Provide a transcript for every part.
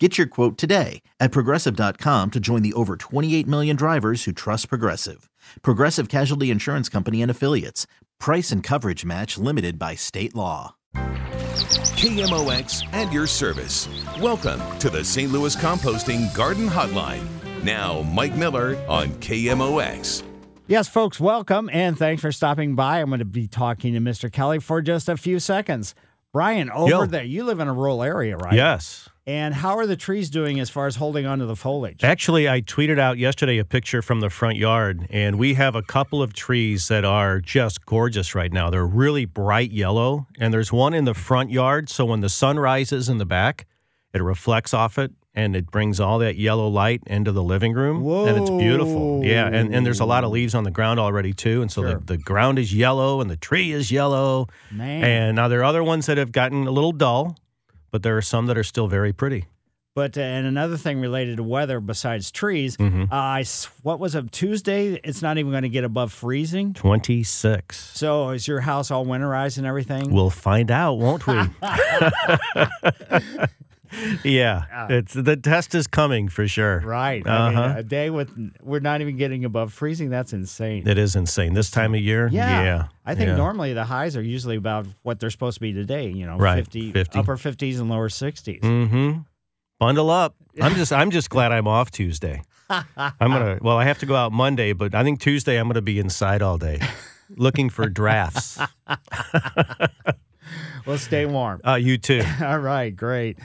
Get your quote today at progressive.com to join the over 28 million drivers who trust Progressive. Progressive Casualty Insurance Company and Affiliates. Price and coverage match limited by state law. KMOX and your service. Welcome to the St. Louis Composting Garden Hotline. Now, Mike Miller on KMOX. Yes, folks, welcome and thanks for stopping by. I'm going to be talking to Mr. Kelly for just a few seconds. Brian, over Yo. there, you live in a rural area, right? Yes. And how are the trees doing as far as holding onto the foliage? Actually, I tweeted out yesterday a picture from the front yard, and we have a couple of trees that are just gorgeous right now. They're really bright yellow, and there's one in the front yard. So when the sun rises in the back, it reflects off it and it brings all that yellow light into the living room. Whoa. And it's beautiful. Yeah. And, and there's a lot of leaves on the ground already, too. And so Sure. the, the ground is yellow and the tree is yellow. Man. And now there are other ones that have gotten a little dull, but there are some that are still very pretty. But uh, and another thing related to weather besides trees, Mm-hmm. uh, I what was it Tuesday? It's not even going to get above freezing. 26. So is your house all winterized and everything? We'll find out, won't we? yeah, it's the test is coming for sure. right. I mean, Uh-huh. a day with we're not even getting above freezing. That's insane. It is insane this time of year. Yeah. yeah. I think yeah. normally the highs are usually about what they're supposed to be today, you know, Right, 50, 50. upper 50s and lower 60s. Mm-hmm. Bundle up. I'm just I'm just glad I'm off Tuesday. I'm gonna well, I have to go out Monday, but I think Tuesday I'm gonna be inside all day, looking for drafts. Well, stay warm. Uh, you too. All right, great.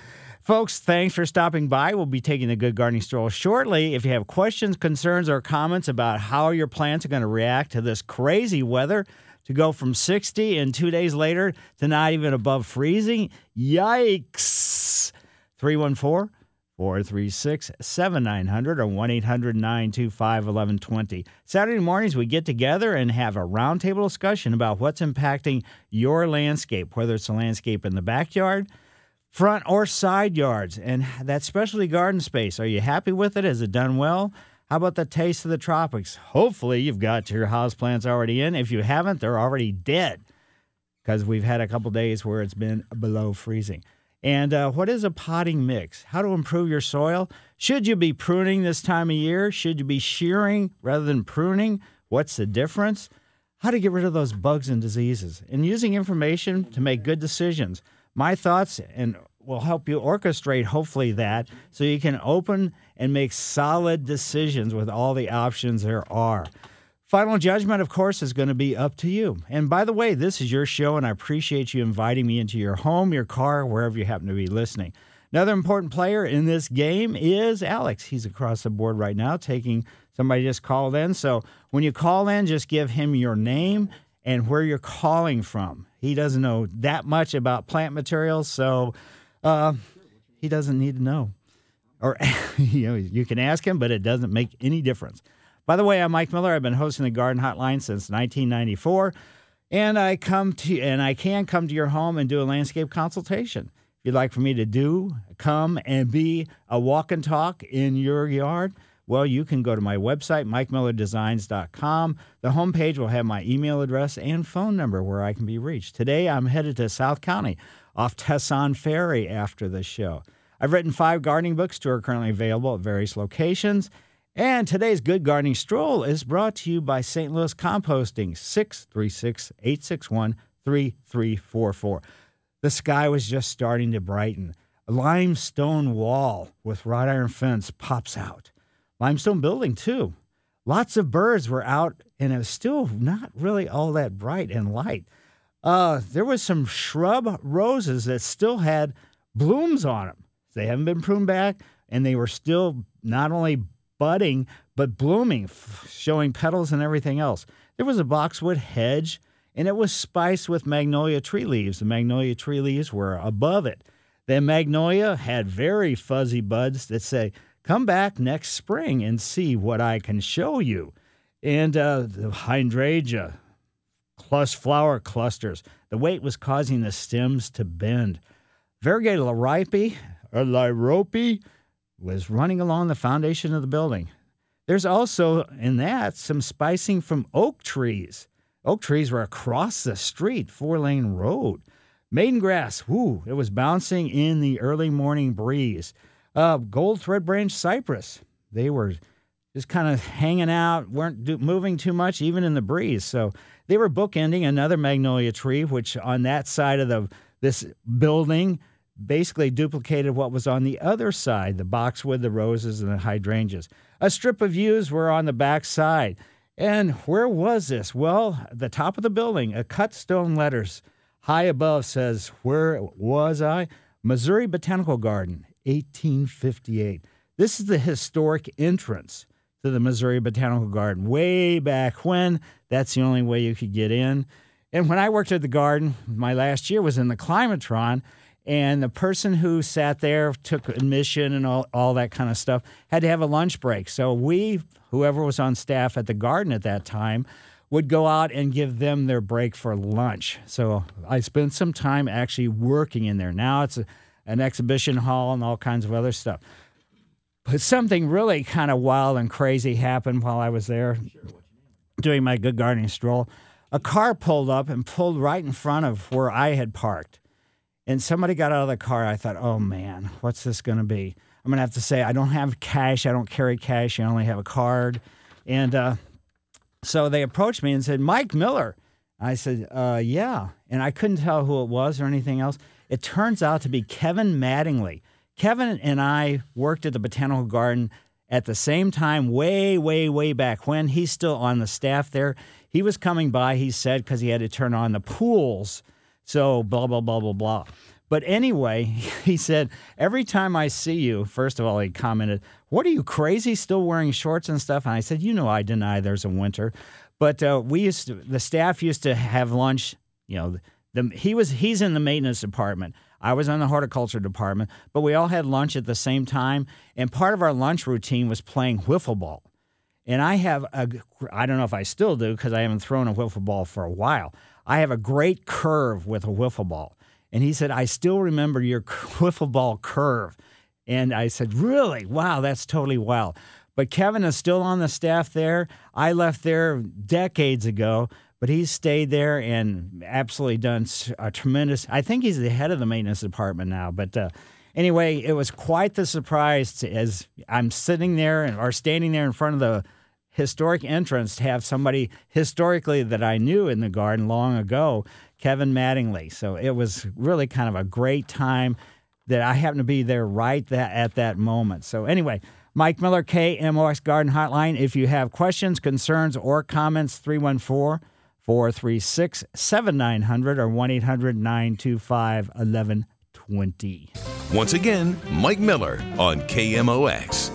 Folks, thanks for stopping by. We'll be taking a good gardening stroll shortly. If you have questions, concerns, or comments about how your plants are going to react to this crazy weather, to go from 60 and two days later to not even above freezing, yikes. 314 436 7900 or 1 800 925 1120. Saturday mornings, we get together and have a roundtable discussion about what's impacting your landscape, whether it's a landscape in the backyard, front or side yards, and that specialty garden space. Are you happy with it? Has it done well? How about the taste of the tropics? Hopefully, you've got your houseplants already in. If you haven't, they're already dead because we've had a couple days where it's been below freezing. And uh, what is a potting mix? How to improve your soil? Should you be pruning this time of year? Should you be shearing rather than pruning? What's the difference? How to get rid of those bugs and diseases, and using information to make good decisions. My thoughts and will help you orchestrate, hopefully, that so you can open and make solid decisions with all the options there are. Final judgment, of course, is going to be up to you. And by the way, this is your show, and I appreciate you inviting me into your home, your car, wherever you happen to be listening. Another important player in this game is Alex. He's across the board right now, taking somebody just called in. So when you call in, just give him your name and where you're calling from. He doesn't know that much about plant materials, so uh, he doesn't need to know or you know you can ask him, but it doesn't make any difference. By the way, I'm Mike Miller. I've been hosting the Garden Hotline since 1994, and I come to and I can come to your home and do a landscape consultation. If you'd like for me to do, come and be a walk and talk in your yard, well, you can go to my website, mikemillerdesigns.com. The homepage will have my email address and phone number where I can be reached. Today, I'm headed to South County off Tesson Ferry after the show. I've written five gardening books, two are currently available at various locations. And today's Good Gardening Stroll is brought to you by St. Louis Composting, 636 861 3344. The sky was just starting to brighten. A limestone wall with wrought iron fence pops out. Limestone building, too. Lots of birds were out, and it was still not really all that bright and light. Uh, there was some shrub roses that still had blooms on them. They haven't been pruned back, and they were still not only budding but blooming, showing petals and everything else. There was a boxwood hedge, and it was spiced with magnolia tree leaves. The magnolia tree leaves were above it. The magnolia had very fuzzy buds that say, "Come back next spring and see what I can show you." And uh, the hydrangea plus flower clusters. The weight was causing the stems to bend. Variegated liripe, or liripe, was running along the foundation of the building. There's also in that some spicing from oak trees. Oak trees were across the street, four lane road. Maiden grass, whoo, it was bouncing in the early morning breeze. Uh, gold thread branch cypress, they were just kind of hanging out, weren't do, moving too much, even in the breeze. So they were bookending another magnolia tree, which on that side of the this building basically duplicated what was on the other side the boxwood, the roses, and the hydrangeas. A strip of yews were on the back side. And where was this? Well, the top of the building, a cut stone letters high above says, Where was I? Missouri Botanical Garden, 1858. This is the historic entrance to the Missouri Botanical Garden. Way back when, that's the only way you could get in. And when I worked at the garden, my last year was in the Climatron, and the person who sat there took admission and all, all that kind of stuff had to have a lunch break. So we, whoever was on staff at the garden at that time, would go out and give them their break for lunch. So I spent some time actually working in there. Now it's a, an exhibition hall and all kinds of other stuff. But something really kind of wild and crazy happened while I was there doing my good gardening stroll. A car pulled up and pulled right in front of where I had parked. And somebody got out of the car. I thought, oh man, what's this going to be? I'm going to have to say, I don't have cash. I don't carry cash. I only have a card. And uh, so they approached me and said, Mike Miller. I said, uh, yeah. And I couldn't tell who it was or anything else. It turns out to be Kevin Mattingly. Kevin and I worked at the Botanical Garden at the same time, way, way, way back when. He's still on the staff there. He was coming by, he said, because he had to turn on the pools. So, blah, blah, blah, blah, blah. But anyway, he said, every time I see you, first of all, he commented, What are you crazy still wearing shorts and stuff? And I said, You know, I deny there's a winter. But uh, we used to, the staff used to have lunch, you know, the, he was he's in the maintenance department. I was in the horticulture department, but we all had lunch at the same time. And part of our lunch routine was playing wiffle ball. And I have a, I don't know if I still do because I haven't thrown a wiffle ball for a while. I have a great curve with a wiffle ball. And he said, I still remember your wiffle ball curve. And I said, Really? Wow, that's totally wild. But Kevin is still on the staff there. I left there decades ago, but he's stayed there and absolutely done a tremendous. I think he's the head of the maintenance department now. But uh, anyway, it was quite the surprise to, as I'm sitting there and or standing there in front of the historic entrance to have somebody historically that I knew in the garden long ago, Kevin Mattingly. So it was really kind of a great time that I happened to be there right that, at that moment. So anyway, Mike Miller, KMOX Garden Hotline. If you have questions, concerns, or comments, 314 436 7900 or 1 800 925 1120. Once again, Mike Miller on KMOX.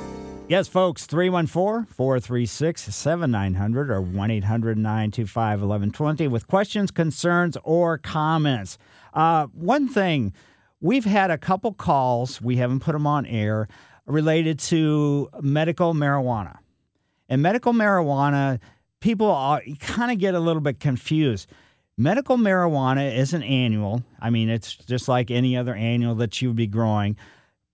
Yes, folks, 314 436 7900 or 1 800 925 1120 with questions, concerns, or comments. Uh, one thing, we've had a couple calls, we haven't put them on air, related to medical marijuana. And medical marijuana, people kind of get a little bit confused. Medical marijuana isn't annual. I mean, it's just like any other annual that you would be growing.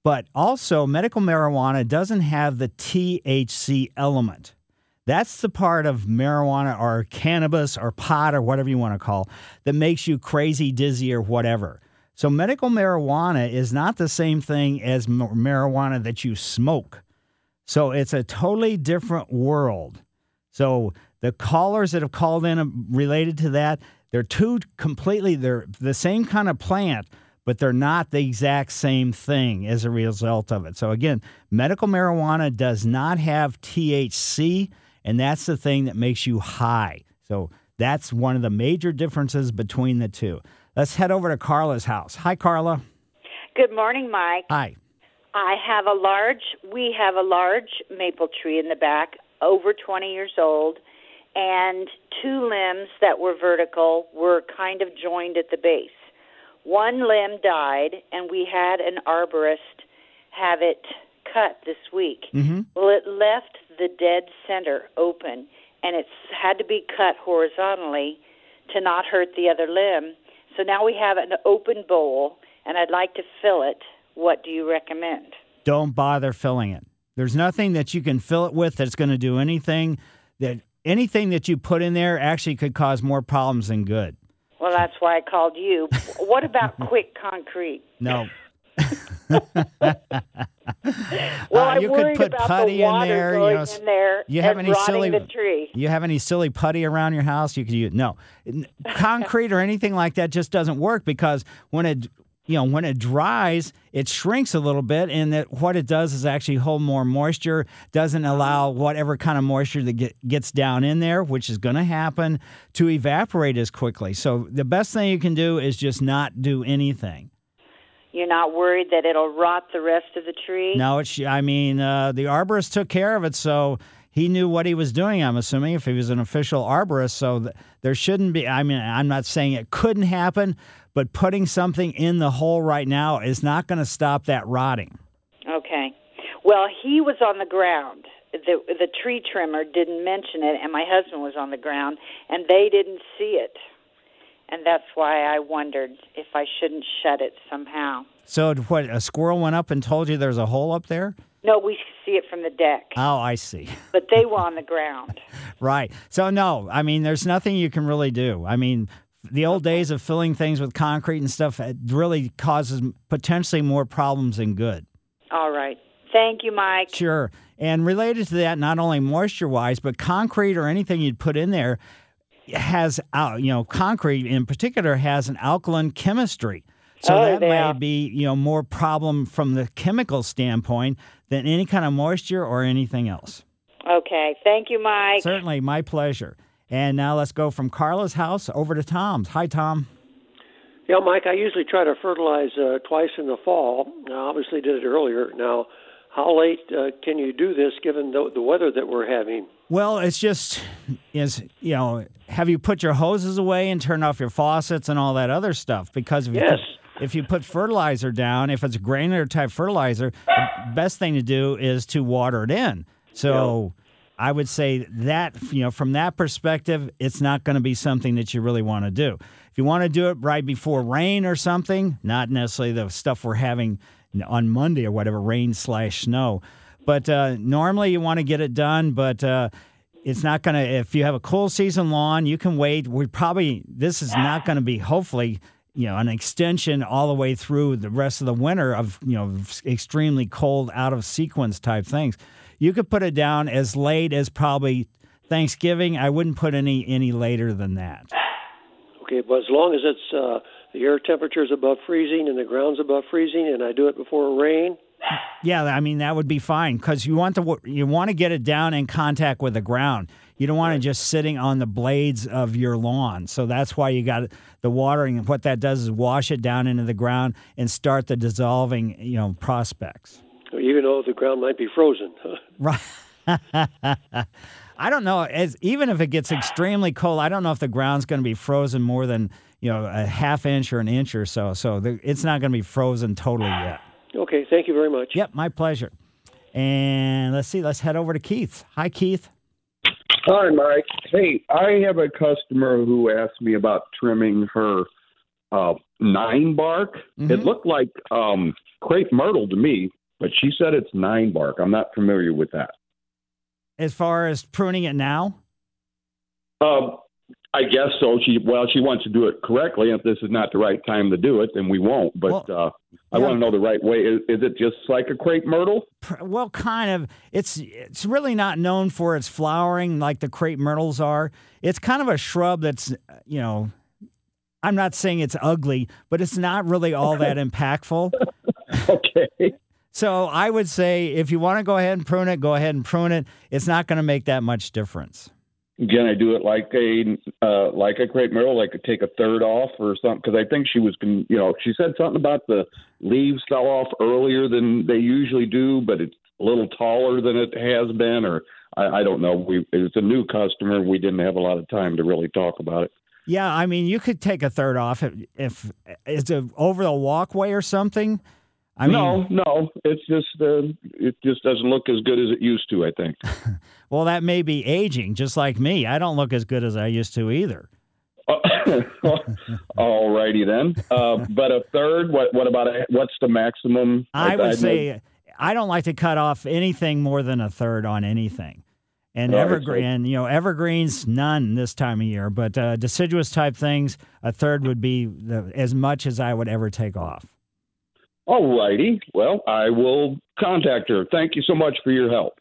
But also, medical marijuana doesn't have the THC element. That's the part of marijuana or cannabis or pot or whatever you want to call that makes you crazy, dizzy, or whatever. So, medical marijuana is not the same thing as marijuana that you smoke. So, it's a totally different world. So, the callers that have called in um, related to that, they're two completely, they're the same kind of plant, but they're not the exact same thing as a result of it. So, again, medical marijuana does not have THC, and that's the thing that makes you high. So, that's one of the major differences between the two. Let's head over to Carla's house. Hi, Carla. Good morning, Mike. Hi. I have a large, we have a large maple tree in the back, over 20 years old, and two limbs that were vertical were kind of joined at the base. One limb died, and we had an arborist have it cut this week. Mm-hmm. Well, it left the dead center open, and it's had to be cut horizontally to not hurt the other limb. So now we have an open bowl, and I'd like to fill it. What do you recommend? Don't bother filling it. There's nothing that you can fill it with that's going to do anything that anything that you put in there actually could cause more problems than good. Well, that's why I called you. what about quick concrete? No. Well, Uh, you could put putty the in there, you know, in there you have any silly-. You have any silly putty around your house? You could use no concrete or anything like that. Just doesn't work because when it you know when it dries, it shrinks a little bit, and that what it does is actually hold more moisture. Doesn't allow whatever kind of moisture that get, gets down in there, which is going to happen, to evaporate as quickly. So the best thing you can do is just not do anything. You're not worried that it'll rot the rest of the tree? No, it's. I mean, uh, the arborist took care of it, so he knew what he was doing. I'm assuming if he was an official arborist, so th- there shouldn't be. I mean, I'm not saying it couldn't happen, but putting something in the hole right now is not going to stop that rotting. Okay. Well, he was on the ground. The the tree trimmer didn't mention it, and my husband was on the ground, and they didn't see it, and that's why I wondered if I shouldn't shut it somehow. So what? A squirrel went up and told you there's a hole up there? No, we see it from the deck, Oh, I see. but they were on the ground. Right. So no, I mean, there's nothing you can really do. I mean, the old days of filling things with concrete and stuff really causes potentially more problems than good. All right. Thank you, Mike. Sure. And related to that, not only moisture wise, but concrete or anything you'd put in there has, you know, concrete in particular has an alkaline chemistry. So Oh, that may be, you know, more problem from the chemical standpoint than any kind of moisture or anything else. Okay. Thank you, Mike. Certainly, my pleasure. And now let's go from Carla's house over to Tom's. Hi, Tom. Yeah, Mike, I usually try to fertilize uh, twice in the fall. I obviously did it earlier. Now, how late uh, can you do this given the, the weather that we're having? Well, it's just is you know, have you put your hoses away and turned off your faucets and all that other stuff? Because if you Yes. put, if you put fertilizer down, if it's granular type fertilizer, the best thing to do is to water it in. So I would say that you know, from that perspective, it's not going to be something that you really want to do. If you want to do it right before rain or something, not necessarily the stuff we're having on Monday or whatever, rain slash snow. But uh, normally you want to get it done, but uh, it's not going to. If you have a cool season lawn, you can wait. We probably this is not going to be hopefully you know an extension all the way through the rest of the winter of you know extremely cold out of sequence type things. You could put it down as late as probably Thanksgiving. I wouldn't put any any later than that. Okay, but as long as it's uh, the air temperature is above freezing and the ground's above freezing, and I do it before rain. Yeah, I mean that would be fine because you want the you want to get it down in contact with the ground. You don't want it just sitting on the blades of your lawn. So that's why you got the watering. And what that does is wash it down into the ground and start the dissolving, you know, prospects. Even though the ground might be frozen. Right. I don't know. As even if it gets extremely cold, I don't know if the ground's going to be frozen more than you know a half inch or an inch or so. So the, it's not going to be frozen totally yet. okay, thank you very much. Yep, my pleasure. And let's see. Let's head over to Keith. Hi, Keith. Hi, Mike. Hey, I have a customer who asked me about trimming her uh, nine bark. Mhm. It looked like um, crepe myrtle to me, but she said it's nine bark. I'm not familiar with that. As far as pruning it now, Uh, I guess so. She well, she wants to do it correctly. If this is not the right time to do it, then we won't. But Well, uh, I yeah. want to know the right way. Is, is it just like a crepe myrtle? well, kind of. It's it's really not known for its flowering like the crepe myrtles are. It's kind of a shrub that's you know. I'm not saying it's ugly, but it's not really all that impactful. Okay. So I would say if you want to go ahead and prune it, go ahead and prune it. It's not going to make that much difference. Can I do it like a uh, like a crepe myrtle? Like take a third off or something? Because I think she was, con- you know, she said something about the leaves fell off earlier than they usually do, but it's a little taller than it has been, or I, I don't know. We it's a new customer. We didn't have a lot of time to really talk about it. Yeah, I mean, you could take a third off if, if it's a, over the walkway or something. I mean, no, no, it's just uh, it just doesn't look as good as it used to. I think. well, that may be aging, just like me. I don't look as good as I used to either. All righty then. Uh, but a third, what what about a, what's the maximum? I would I'd say I don't like to cut off anything more than a third on anything. And right, evergreen, so- you know, evergreens, none this time of year. But uh, deciduous type things, a third would be the, as much as I would ever take off. All righty. Well, I will contact her. Thank you so much for your help.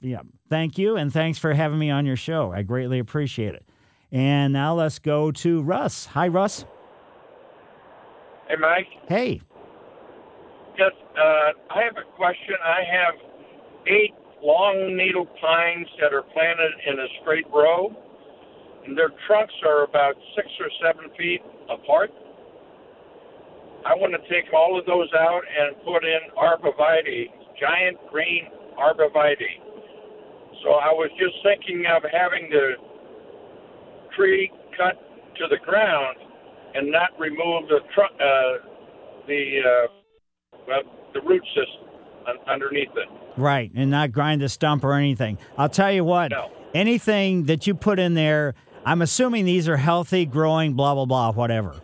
Yeah. Thank you, and thanks for having me on your show. I greatly appreciate it. And now let's go to Russ. Hi, Russ. Hey, Mike. Hey. Yes, uh, I have a question. I have eight long needle pines that are planted in a straight row, and their trunks are about six or seven feet apart. I want to take all of those out and put in arborvitae, giant green arborvitae. So I was just thinking of having the tree cut to the ground and not remove the trunk, uh, the uh, well, the root system underneath it. Right, and not grind the stump or anything. I'll tell you what, No. anything that you put in there, I'm assuming these are healthy, growing, blah, blah, blah, whatever.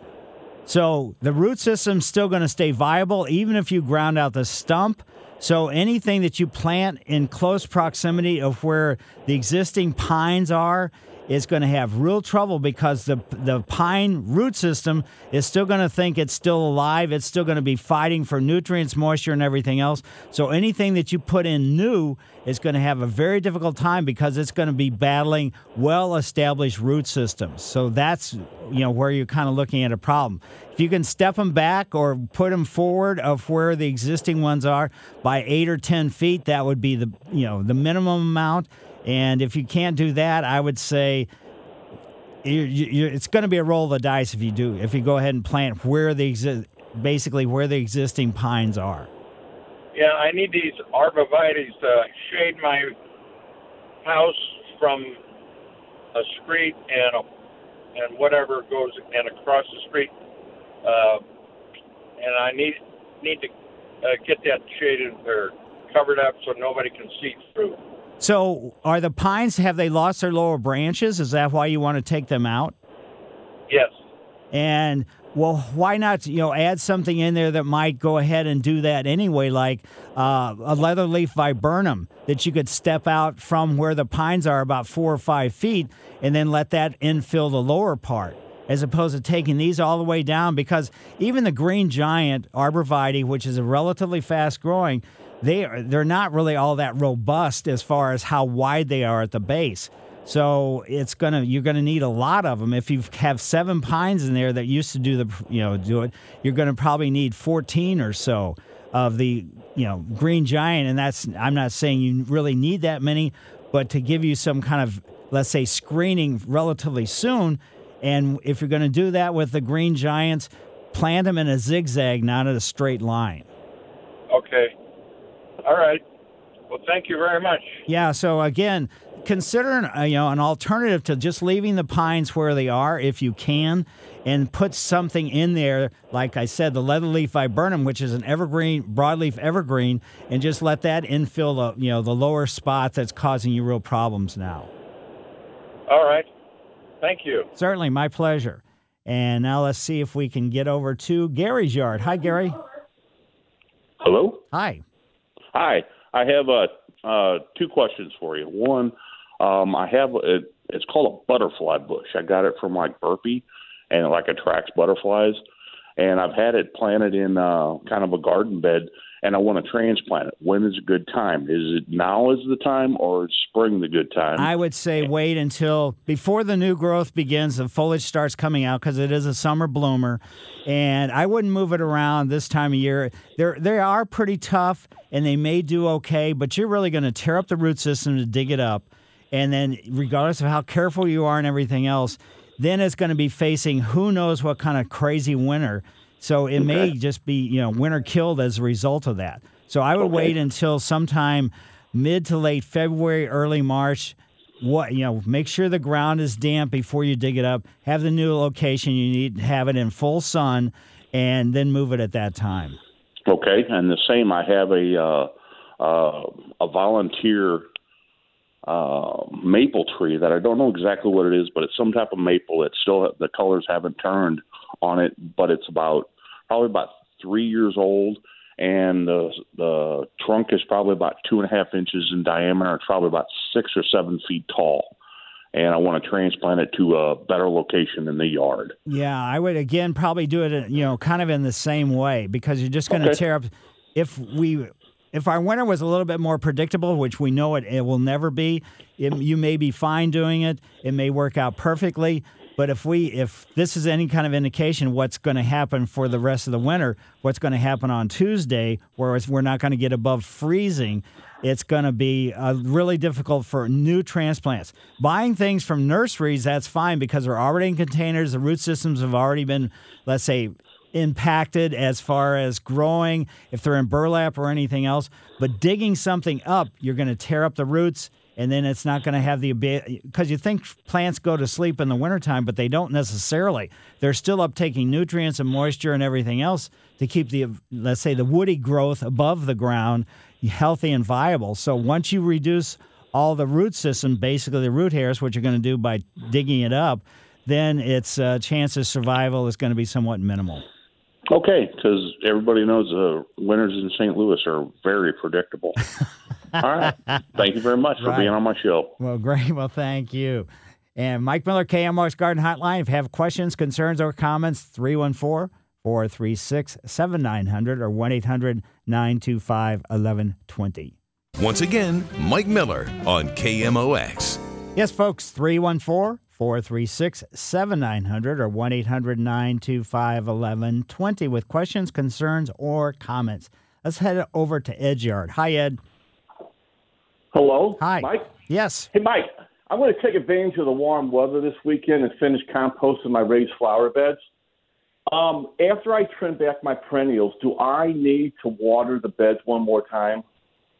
So the root system's still going to stay viable even if you ground out the stump. So anything that you plant in close proximity of where the existing pines are is going to have real trouble because the the pine root system is still going to think it's still alive. It's still going to be fighting for nutrients, moisture, and everything else. So anything that you put in new is going to have a very difficult time because it's going to be battling well-established root systems. So that's you know where you're kind of looking at a problem. If you can step them back or put them forward of where the existing ones are by eight or ten feet, that would be the you know the minimum amount. And if you can't do that, I would say you, you, it's going to be a roll of the dice if you do. If you go ahead and plant where the exi- basically where the existing pines are. Yeah, I need these arborvitaes to shade my house from a street and a, and whatever goes and across the street. Uh, and I need need to uh, get that shaded or covered up so nobody can see through. So, are the pines have they lost their lower branches? Is that why you want to take them out? Yes. And well, why not you know add something in there that might go ahead and do that anyway, like uh, a leatherleaf viburnum that you could step out from where the pines are about four or five feet, and then let that infill the lower part, as opposed to taking these all the way down. Because even the green giant arborvitae, which is a relatively fast growing, they are they're not really all that robust as far as how wide they are at the base. So it's gonna you're gonna need a lot of them. If you have seven pines in there that used to do the you know do it, you're gonna probably need 14 or so of the you know green giant, and that's I'm not saying you really need that many, but to give you some kind of let's say screening relatively soon, and if you're gonna do that with the green giants, plant them in a zigzag, not in a straight line. Okay. All right. Well, thank you very much. Yeah. So again, considering uh, you know an alternative to just leaving the pines where they are, if you can, and put something in there. Like I said, the leatherleaf viburnum, which is an evergreen, broadleaf evergreen, and just let that infill the you know the lower spots that's causing you real problems now. All right. Thank you. Certainly, my pleasure. And now let's see if we can get over to Gary's yard. Hi, Gary. Hello. Hi. Hi. I have uh, uh, two questions for you. One, um, I have a, it's called a butterfly bush. I got it from like Burpee, and it like attracts butterflies. And I've had it planted in uh, kind of a garden bed, and I want to transplant it. When is a good time? Is it now is the time, or is spring the good time? I would say wait until before the new growth begins, the foliage starts coming out because it is a summer bloomer, and I wouldn't move it around this time of year. They're they are pretty tough, and they may do okay, but you're really going to tear up the root system to dig it up, and then regardless of how careful you are and everything else, then it's going to be facing who knows what kind of crazy winter. So it may just be you know winter killed as a result of that. So I would wait until sometime mid to late February, early March. What you know, make sure the ground is damp before you dig it up. Have the new location you need. Have it in full sun, and then move it at that time. Okay, and the same. I have a uh, uh, a volunteer uh, maple tree that I don't know exactly what it is, but it's some type of maple. It's still the colors haven't turned on it, but it's about probably about three years old, and the the trunk is probably about two and a half inches in diameter. It's probably about six or seven feet tall. And I want to transplant it to a better location in the yard. Yeah, I would again probably do it, you know, kind of in the same way because you're just going to tear up. If we, if our winter was a little bit more predictable, which we know it, it will never be, it, you may be fine doing it. It may work out perfectly. But if we, if this is any kind of indication what's going to happen for the rest of the winter, what's going to happen on Tuesday, whereas we're not going to get above freezing, it's going to be uh, really difficult for new transplants. Buying things from nurseries, that's fine because they're already in containers. The root systems have already been, let's say, impacted as far as growing, if they're in burlap or anything else. But digging something up, you're going to tear up the roots. And then it's not going to have the ability because you think plants go to sleep in the wintertime, but they don't necessarily. They're still uptaking nutrients and moisture and everything else to keep the, let's say, the woody growth above the ground healthy and viable. So once you reduce all the root system, basically the root hairs, what you're going to do by digging it up, then its uh, chance of survival is going to be somewhat minimal. Okay, because everybody knows the winters in St. Louis are very predictable. All right. Thank you very much for Right. being on my show. Well, great. Well, thank you. And Mike Miller, KMOX Garden Hotline. If you have questions, concerns, or comments, 314 436 7900 or 1 800 925 1120. Once again, Mike Miller on KMOX. Yes, folks, 314 436 7900 or 1 800 925 1120 with questions, concerns, or comments. Let's head over to Ed's Yard. Hi, Ed. Hello. Hi. Mike. Yes. Hey, Mike. I'm going to take advantage of the warm weather this weekend and finish composting my raised flower beds. Um, after I trim back my perennials, do I need to water the beds one more time?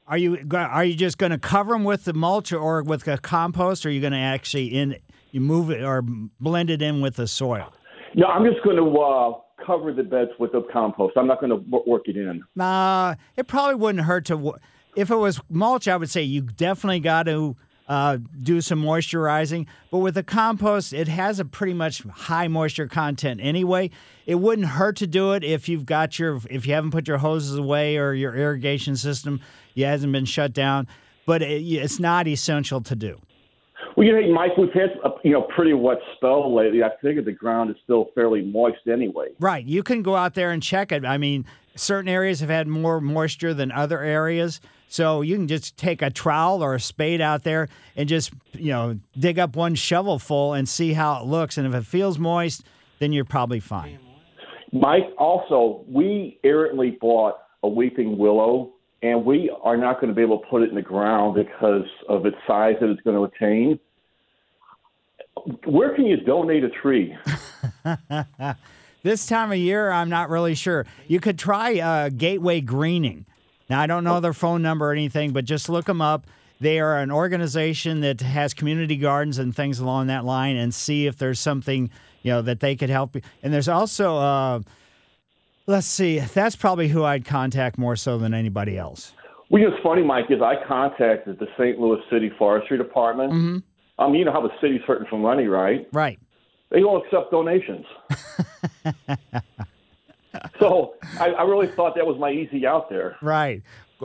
Are you are you just going to cover them with the mulch or with a compost, or are you going to actually in you move it or blend it in with the soil? No, I'm just going to uh, cover the beds with the compost. I'm not going to work it in. Nah, it probably wouldn't hurt to. If it was mulch, I would say you definitely got to uh, do some moisturizing. But with the compost, it has a pretty much high moisture content anyway. It wouldn't hurt to do it if you've got your if you haven't put your hoses away or your irrigation system you hasn't been shut down. But it, it's not essential to do. Well, you know, Mike, we've had a you know pretty wet spell lately. I figure the ground is still fairly moist anyway. Right. You can go out there and check it. I mean, certain areas have had more moisture than other areas. So you can just take a trowel or a spade out there and just, you know, dig up one shovel full and see how it looks. And if it feels moist, then you're probably fine. Mike, also, we errantly bought a weeping willow, and we are not going to be able to put it in the ground because of its size that it's going to attain. Where can you donate a tree? this time of year, I'm not really sure. You could try uh, Gateway Greening. Now, I don't know their phone number or anything, but just look them up. They are an organization that has community gardens and things along that line, and see if there's something you know that they could help. you. And there's also, uh, let's see, that's probably who I'd contact more so than anybody else. Well, you know, what's funny, Mike, is I contacted the St. Louis City Forestry Department. Mm-hmm. I mean, you know how the city's hurting for money, right? Right. They don't accept donations. so I, I really thought that was my easy out there. Right.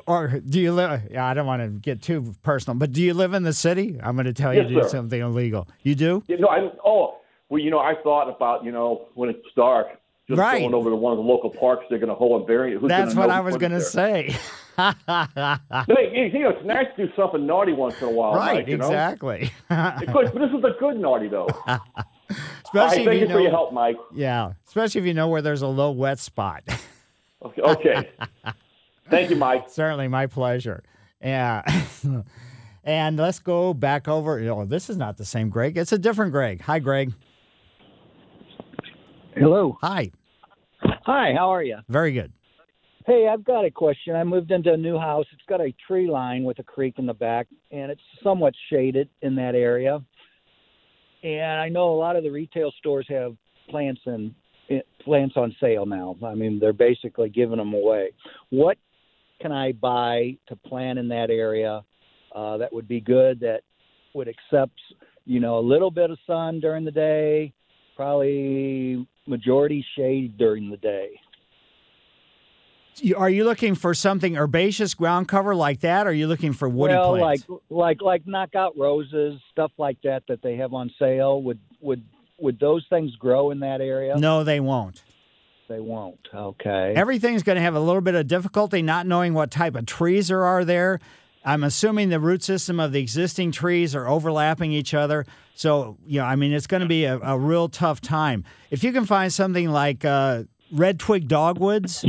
Or do you live? Yeah, I don't want to get too personal, but do you live in the city? I'm going to tell you Yes, to do something illegal. You do? You know, I oh, well, you know, I thought about you know when it's dark, just Right. going over to one of the local parks. They're going to hold a variant. Who's That's what I was going to say. You know, it's nice to do something naughty once in a while, right, Mike, you know? exactly. It could, but this is a good naughty though. All Especially right, if thank you you know, for your help, Mike. Yeah, especially if you know where there's a low wet spot. Okay, okay. thank you, Mike. Certainly, my pleasure. Yeah. and let's go back over. You know, this is not the same Greg. It's a different Greg. Hi, Greg. Hello. Hi. Hi, how are you? Very good. Hey, I've got a question. I moved into a new house. It's got a tree line with a creek in the back, and it's somewhat shaded in that area. And I know a lot of the retail stores have plants and plants on sale now. I mean, they're basically giving them away. What can I buy to plant in that area uh, that would be good that would accept, you know, a little bit of sun during the day, probably majority shade during the day. Are you looking for something herbaceous ground cover like that? Or are you looking for woody well, plants? like like like knockout roses, stuff like that that they have on sale. Would would would those things grow in that area? no, they won't. they won't. Okay. Everything's going to have a little bit of difficulty not knowing what type of trees there are there. I'm assuming the root system of the existing trees are overlapping each other. So, you know, I mean, it's going to be a, a real tough time. If you can find something like uh, red twig dogwoods,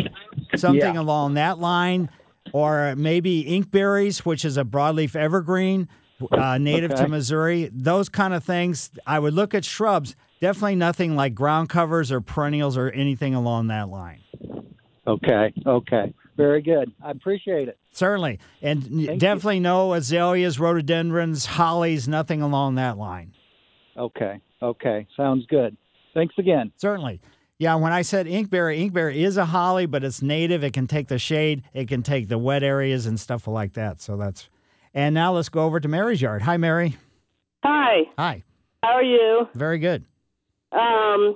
something Yeah. along that line, or maybe inkberries, which is a broadleaf evergreen uh, native to Missouri, those kind of things, I would look at shrubs. Definitely nothing like ground covers or perennials or anything along that line. okay. Okay. Very good. I appreciate it. Certainly. And you. definitely no azaleas, rhododendrons, hollies, nothing along that line. Okay. Okay. Sounds good. Thanks again. Certainly. Yeah, when I said inkberry, inkberry is a holly, but it's native. It can take the shade, it can take the wet areas and stuff like that. So that's. And now let's go over to Mary's yard. Hi, Mary. Hi, Hi. how are you? Very good. Um,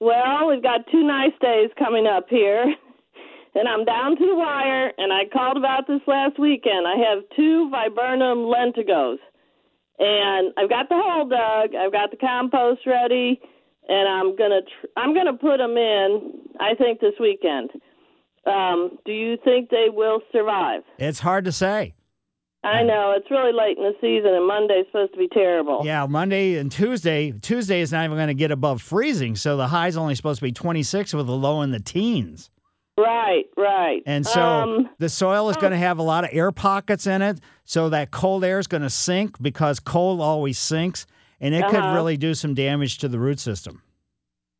well, we've got two nice days coming up here, and I'm down to the wire. And I called about this last weekend. I have two viburnum lentagos, and I've got the hole dug. I've got the compost ready, and I'm gonna tr- I'm gonna put them in. I think this weekend. Um, do you think they will survive? It's hard to say. I know it's really late in the season, and Monday's supposed to be terrible. Yeah, Monday and Tuesday. Tuesday is not even going to get above freezing, so the high's only supposed to be 26 with a low in the teens. Right, right. And so um, the soil is going to have a lot of air pockets in it. So that cold air is going to sink because cold always sinks. And it could Uh-huh. really do some damage to the root system.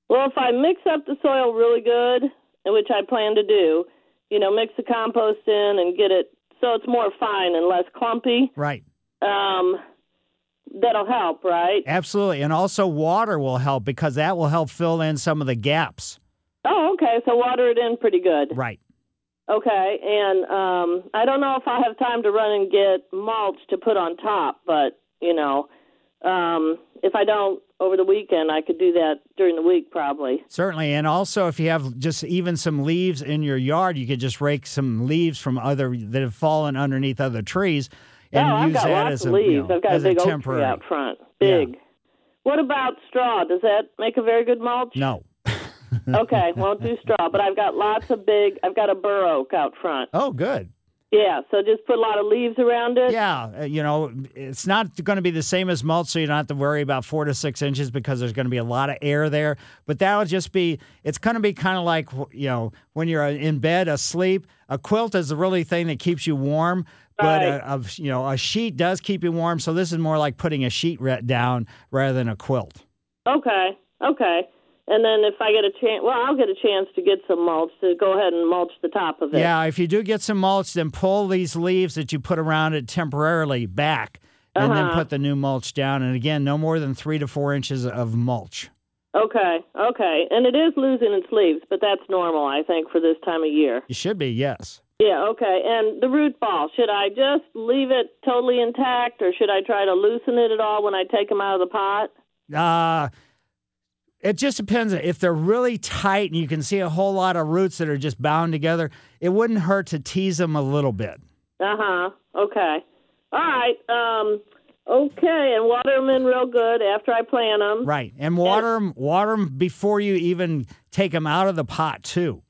Well, if I mix up the soil really good, which I plan to do, you know, mix the compost in and get it so it's more fine and less clumpy, Right. um, that'll help, right? Absolutely. And also, water will help because that will help fill in some of the gaps. Oh, okay. So water it in pretty good. Right. Okay, and um, I don't know if I have time to run and get mulch to put on top, but you know, um, if I don't over the weekend, I could do that during the week probably. Certainly. And also, if you have just even some leaves in your yard, you could just rake some leaves from other that have fallen underneath other trees and oh, use that as a, you leaves. know, I've got a as big oak tree temporary. out front, big. What about straw? Does that make a very good mulch? No. okay, won't do straw, but I've got lots of big. I've got a bur oak out front. Oh, good. Yeah, so just put a lot of leaves around it. Yeah, uh, you know, it's not going to be the same as mulch, so you don't have to worry about four to six inches because there's going to be a lot of air there. But that'll just be, it's going to be kind of like, you know, when you're in bed asleep. A quilt is the really thing that keeps you warm, but Right. a, a, you know, a sheet does keep you warm. So this is more like putting a sheet re- down rather than a quilt. Okay, okay. And then if I get a chance, well, I'll get a chance to get some mulch to go ahead and mulch the top of it. Yeah, if you do get some mulch, then pull these leaves that you put around it temporarily back, and then Uh-huh. put the new mulch down. And again, no more than three to four inches of mulch. Okay, okay. And it is losing its leaves, but that's normal, I think, for this time of year. You should be, yes. Yeah, okay. And the root ball, should I just leave it totally intact, or should I try to loosen it at all when I take them out of the pot? Uh, it just depends. If they're really tight and you can see a whole lot of roots that are just bound together, it wouldn't hurt to tease them a little bit. Uh huh. Okay. All right. Um. Okay, and water them in real good after I plant them. Right. And water them, water them before you even take them out of the pot, too.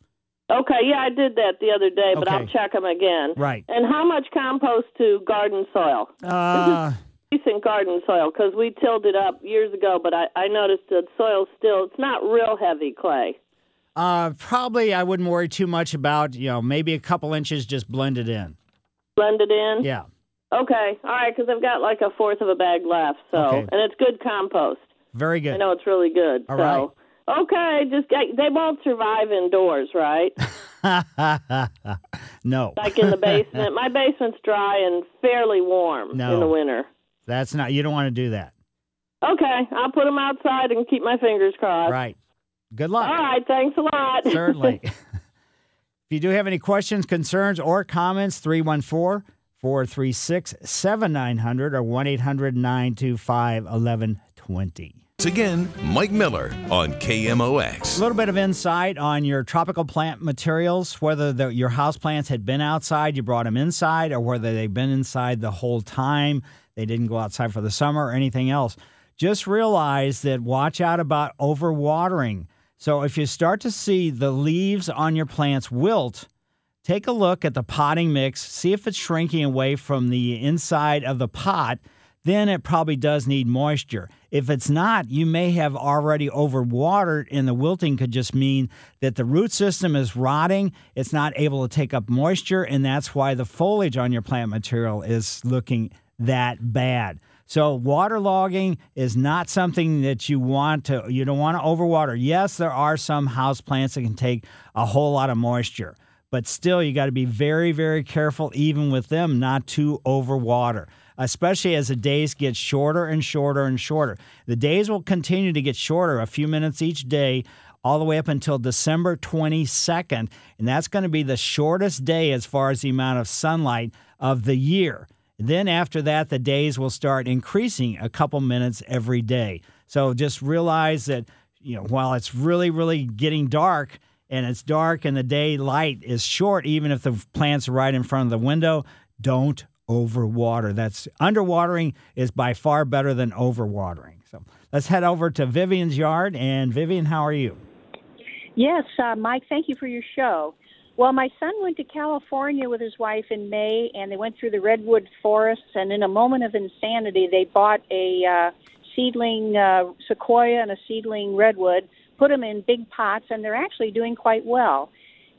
Okay. Yeah, I did that the other day, but I'll check them again. Right. And how much compost to garden soil? Uh, Decent garden soil because we tilled it up years ago, but I, I noticed that soil still it's not real heavy clay. uh, probably I wouldn't worry too much about, you know, maybe a couple inches just blended in. Blend it in. Yeah. Okay. All right, because I've got like a fourth of a bag left, so Okay. and it's good compost. Very good. I know it's really good. All so. right. Okay, just get, they won't survive indoors, right? no. like in the basement. My basement's dry and fairly warm No. in the winter. That's not, you don't want to do that. Okay, I'll put them outside and keep my fingers crossed. Right. Good luck. All right. thanks a lot. Certainly. if you do have any questions, concerns, or comments, 314 436 7900 or 1 800 925 1120. Once again, Mike Miller on KMOX. A little bit of insight on your tropical plant materials, whether the, your house plants had been outside, you brought them inside, or whether they've been inside the whole time, they didn't go outside for the summer or anything else. Just realize that watch out about overwatering. So if you start to see the leaves on your plants wilt, take a look at the potting mix, see if it's shrinking away from the inside of the pot then it probably does need moisture. If it's not, you may have already overwatered, and the wilting could just mean that the root system is rotting. It's not able to take up moisture, and that's why the foliage on your plant material is looking that bad. So waterlogging is not something that you want to you don't want to overwater. Yes, there are some house plants that can take a whole lot of moisture, but still you got to be very very careful even with them not to overwater especially as the days get shorter and shorter and shorter. The days will continue to get shorter, a few minutes each day, all the way up until December 22nd. And that's going to be the shortest day as far as the amount of sunlight of the year. Then after that, the days will start increasing a couple minutes every day. So just realize that, you know, while it's really, really getting dark, and it's dark and the day light is short, even if the plants are right in front of the window, don't overwater. That's underwatering is by far better than overwatering. So let's head over to Vivian's yard. And Vivian, how are you? Yes, uh, Mike. Thank you for your show. Well, my son went to California with his wife in May, and they went through the redwood forests. And in a moment of insanity, they bought a uh, seedling uh, sequoia and a seedling redwood, put them in big pots, and they're actually doing quite well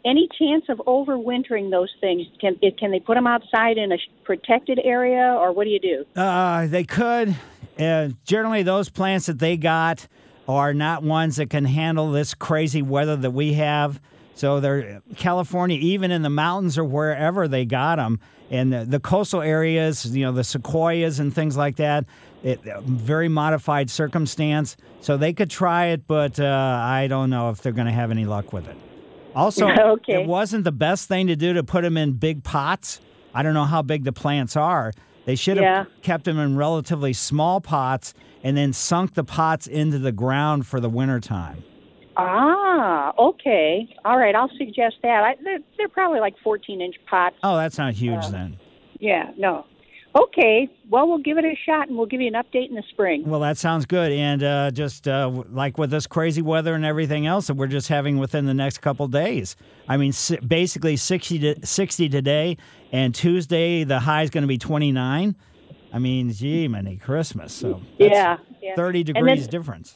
any chance of overwintering those things? Can can they put them outside in a protected area, or what do you do? Uh, they could. Uh, generally, those plants that they got are not ones that can handle this crazy weather that we have. So they're California, even in the mountains or wherever they got them, and the, the coastal areas, you know, the sequoias and things like that. It, very modified circumstance, so they could try it, but uh, I don't know if they're going to have any luck with it. Also, okay. it wasn't the best thing to do to put them in big pots. I don't know how big the plants are. They should have yeah. kept them in relatively small pots and then sunk the pots into the ground for the wintertime. Ah, okay. All right, I'll suggest that. I, they're, they're probably like 14 inch pots. Oh, that's not huge uh, then. Yeah, no. Okay, well, we'll give it a shot and we'll give you an update in the spring. Well, that sounds good. And uh, just uh, like with this crazy weather and everything else that we're just having within the next couple days. I mean, basically 60, to, 60 today, and Tuesday the high is going to be 29. I mean, gee, many Christmas. So yeah, yeah, 30 degrees then, difference.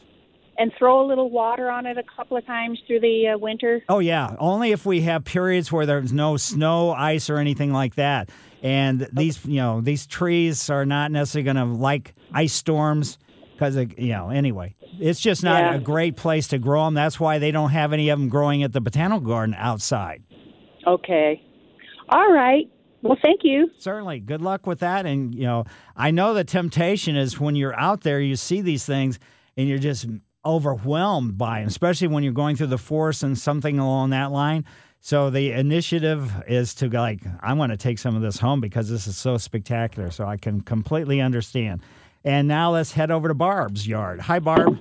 And throw a little water on it a couple of times through the uh, winter. Oh yeah, only if we have periods where there's no snow, ice, or anything like that. And these, you know, these trees are not necessarily going to like ice storms because, you know, anyway, it's just not yeah. a great place to grow them. That's why they don't have any of them growing at the botanical garden outside. Okay. All right. Well, thank you. Certainly. Good luck with that. And, you know, I know the temptation is when you're out there, you see these things and you're just overwhelmed by them, especially when you're going through the forest and something along that line. So the initiative is to like, I want to take some of this home because this is so spectacular. So I can completely understand. And now let's head over to Barb's yard. Hi, Barb.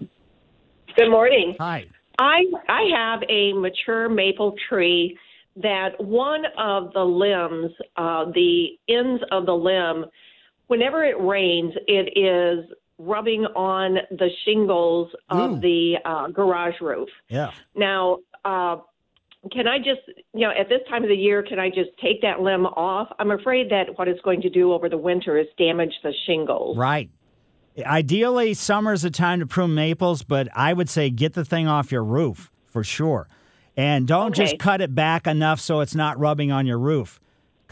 Good morning. Hi. I I have a mature maple tree that one of the limbs, uh, the ends of the limb, whenever it rains, it is rubbing on the shingles of Ooh. the uh, garage roof. Yeah. Now, uh, can I just, you know, at this time of the year, can I just take that limb off? I'm afraid that what it's going to do over the winter is damage the shingles. Right. Ideally, summer's the time to prune maples, but I would say get the thing off your roof for sure. And don't Okay. just cut it back enough so it's not rubbing on your roof.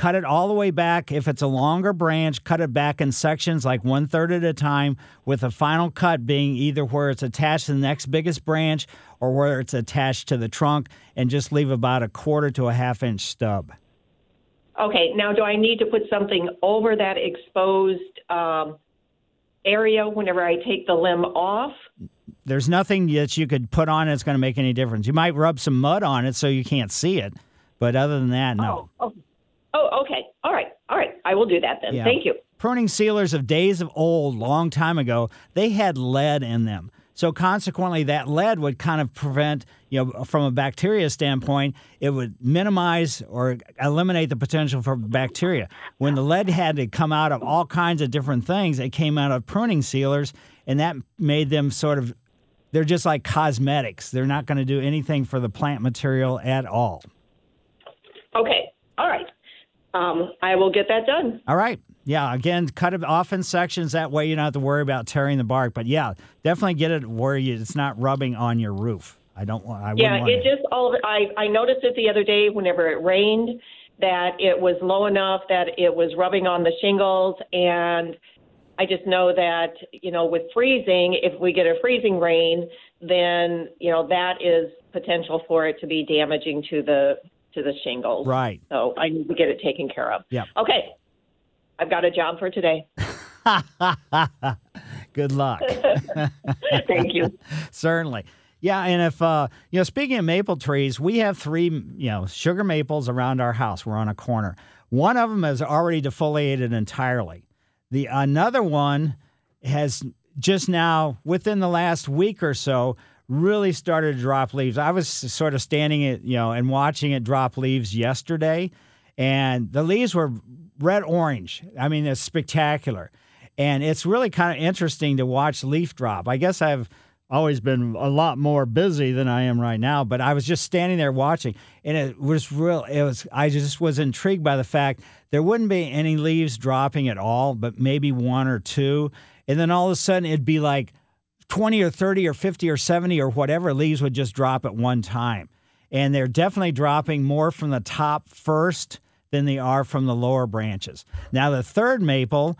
Cut it all the way back. If it's a longer branch, cut it back in sections like one third at a time, with the final cut being either where it's attached to the next biggest branch or where it's attached to the trunk, and just leave about a quarter to a half inch stub. Okay, now do I need to put something over that exposed um, area whenever I take the limb off? There's nothing that you could put on it that's going to make any difference. You might rub some mud on it so you can't see it, but other than that, no. Oh, oh, okay. All right, all right. I will do that then. Yeah. Thank you. Pruning sealers of days of old, long time ago, they had lead in them. So consequently, that lead would kind of prevent, you know, from a bacteria standpoint, it would minimize or eliminate the potential for bacteria. When the lead had to come out of all kinds of different things, it came out of pruning sealers, and that made them sort of, they're just like cosmetics. They're not going to do anything for the plant material at all. Okay. All right. Um, I will get that done. All right. Yeah. Again, cut it off in sections. That way you don't have to worry about tearing the bark. But yeah, definitely get it where you, it's not rubbing on your roof. I don't want. I Yeah, it just all of it. I I noticed it the other day whenever it rained that it was low enough that it was rubbing on the shingles and I just know that you know with freezing if we get a freezing rain then you know that is potential for it to be damaging to the to the shingles. Right. So I need to get it taken care of. Yeah. Okay. I've got a job for today. Good luck. Thank you. Certainly. Yeah, and if uh, you know, speaking of maple trees, we have three, you know, sugar maples around our house. We're on a corner. One of them is already defoliated entirely. The another one has just now, within the last week or so, really started to drop leaves. I was sort of standing it, you know, and watching it drop leaves yesterday, and the leaves were red orange. I mean, it's spectacular. And it's really kind of interesting to watch leaf drop. I guess I've always been a lot more busy than I am right now, but I was just standing there watching and it was real it was I just was intrigued by the fact there wouldn't be any leaves dropping at all, but maybe one or two. And then all of a sudden it'd be like 20 or 30 or 50 or 70 or whatever leaves would just drop at one time. And they're definitely dropping more from the top first than they are from the lower branches. Now the third maple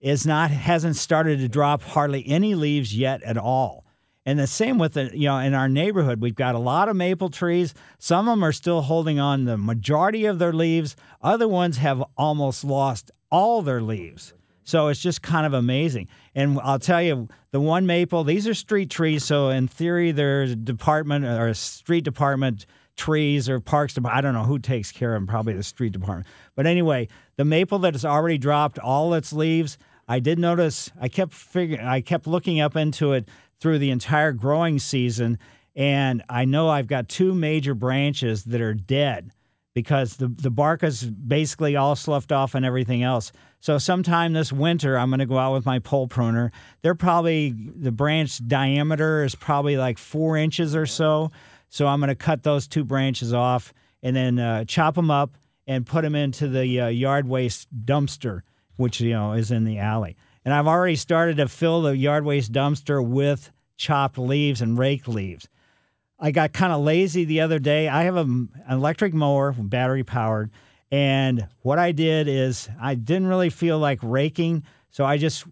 is not hasn't started to drop hardly any leaves yet at all. And the same with the, you know, in our neighborhood, we've got a lot of maple trees. Some of them are still holding on the majority of their leaves. Other ones have almost lost all their leaves. So it's just kind of amazing. And I'll tell you, the one maple, these are street trees. So in theory, there's department or street department trees or parks department. I don't know who takes care of them, probably the street department. But anyway, the maple that has already dropped all its leaves, I did notice, I kept figuring, I kept looking up into it through the entire growing season. And I know I've got two major branches that are dead because the, the bark is basically all sloughed off and everything else. So sometime this winter, I'm going to go out with my pole pruner. They're probably, the branch diameter is probably like four inches or so. So I'm going to cut those two branches off and then uh, chop them up and put them into the uh, yard waste dumpster, which, you know, is in the alley. And I've already started to fill the yard waste dumpster with chopped leaves and rake leaves. I got kind of lazy the other day. I have a, an electric mower, battery powered, and what I did is I didn't really feel like raking, so I just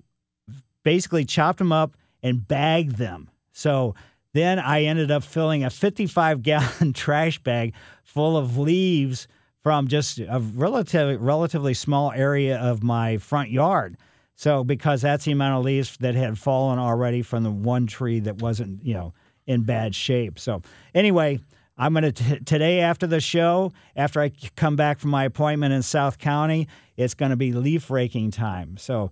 basically chopped them up and bagged them. So then I ended up filling a 55 gallon trash bag full of leaves from just a relatively relatively small area of my front yard. So because that's the amount of leaves that had fallen already from the one tree that wasn't, you know, in bad shape. So anyway, I'm going to today after the show, after I come back from my appointment in South County, it's going to be leaf raking time. So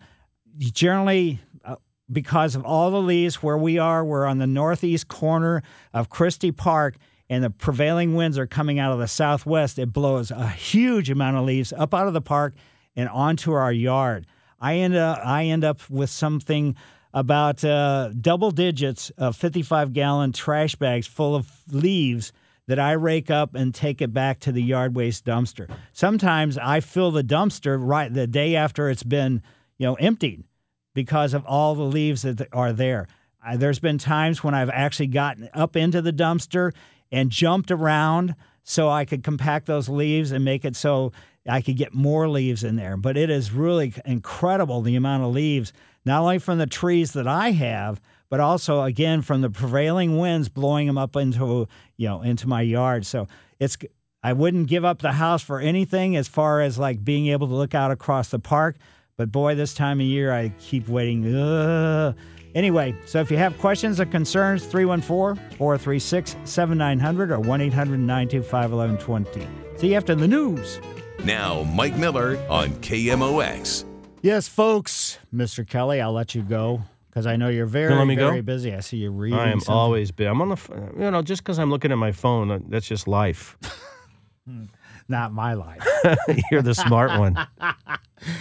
generally uh, because of all the leaves where we are, we're on the northeast corner of Christie Park and the prevailing winds are coming out of the southwest. It blows a huge amount of leaves up out of the park and onto our yard. I end up I end up with something about uh, double digits of 55 gallon trash bags full of leaves that I rake up and take it back to the yard waste dumpster. Sometimes I fill the dumpster right the day after it's been you know emptied because of all the leaves that are there. I, there's been times when I've actually gotten up into the dumpster and jumped around so I could compact those leaves and make it so I could get more leaves in there. But it is really incredible the amount of leaves, not only from the trees that I have, but also again from the prevailing winds blowing them up into you know into my yard. So it's I wouldn't give up the house for anything as far as like being able to look out across the park. But boy, this time of year I keep waiting. Ugh. Anyway, so if you have questions or concerns, 314 436 7900 or 1 800 925 1120. See you after the news. Now, Mike Miller on KMOX. Yes, folks. Mr. Kelly, I'll let you go because I know you're very, let me go? very busy. I see you reading. I am something. always busy. I'm on the, you know, just because I'm looking at my phone, uh, that's just life. Not my life. You're the smart one.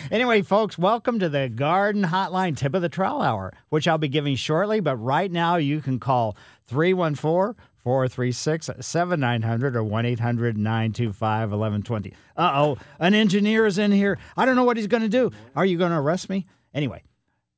Anyway, folks, welcome to the Garden Hotline Tip of the Trowel Hour, which I'll be giving shortly. But right now, you can call 314 436 7900 or 1 800 925 1120. Uh oh, an engineer is in here. I don't know what he's going to do. Are you going to arrest me? Anyway,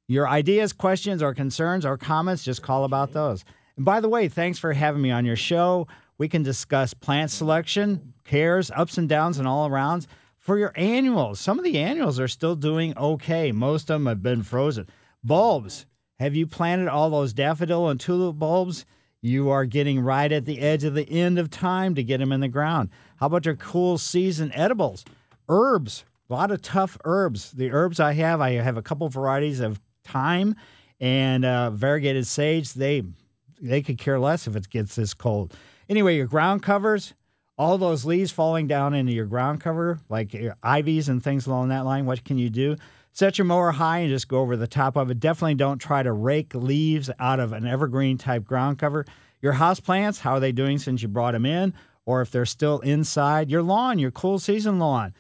your ideas, questions, or concerns or comments, just call about those. And by the way, thanks for having me on your show. We can discuss plant selection, cares, ups and downs, and all arounds. For your annuals, some of the annuals are still doing okay. Most of them have been frozen. Bulbs, have you planted all those daffodil and tulip bulbs? You are getting right at the edge of the end of time to get them in the ground. How about your cool season edibles? Herbs, a lot of tough herbs. The herbs I have, I have a couple varieties of thyme and uh, variegated sage. They they could care less if it gets this cold. Anyway, your ground covers, all those leaves falling down into your ground cover, like ivies and things along that line, what can you do? Set your mower high and just go over the top of it. Definitely don't try to rake leaves out of an evergreen type ground cover. Your house plants, how are they doing since you brought them in? Or if they're still inside, your lawn, your cool season lawn.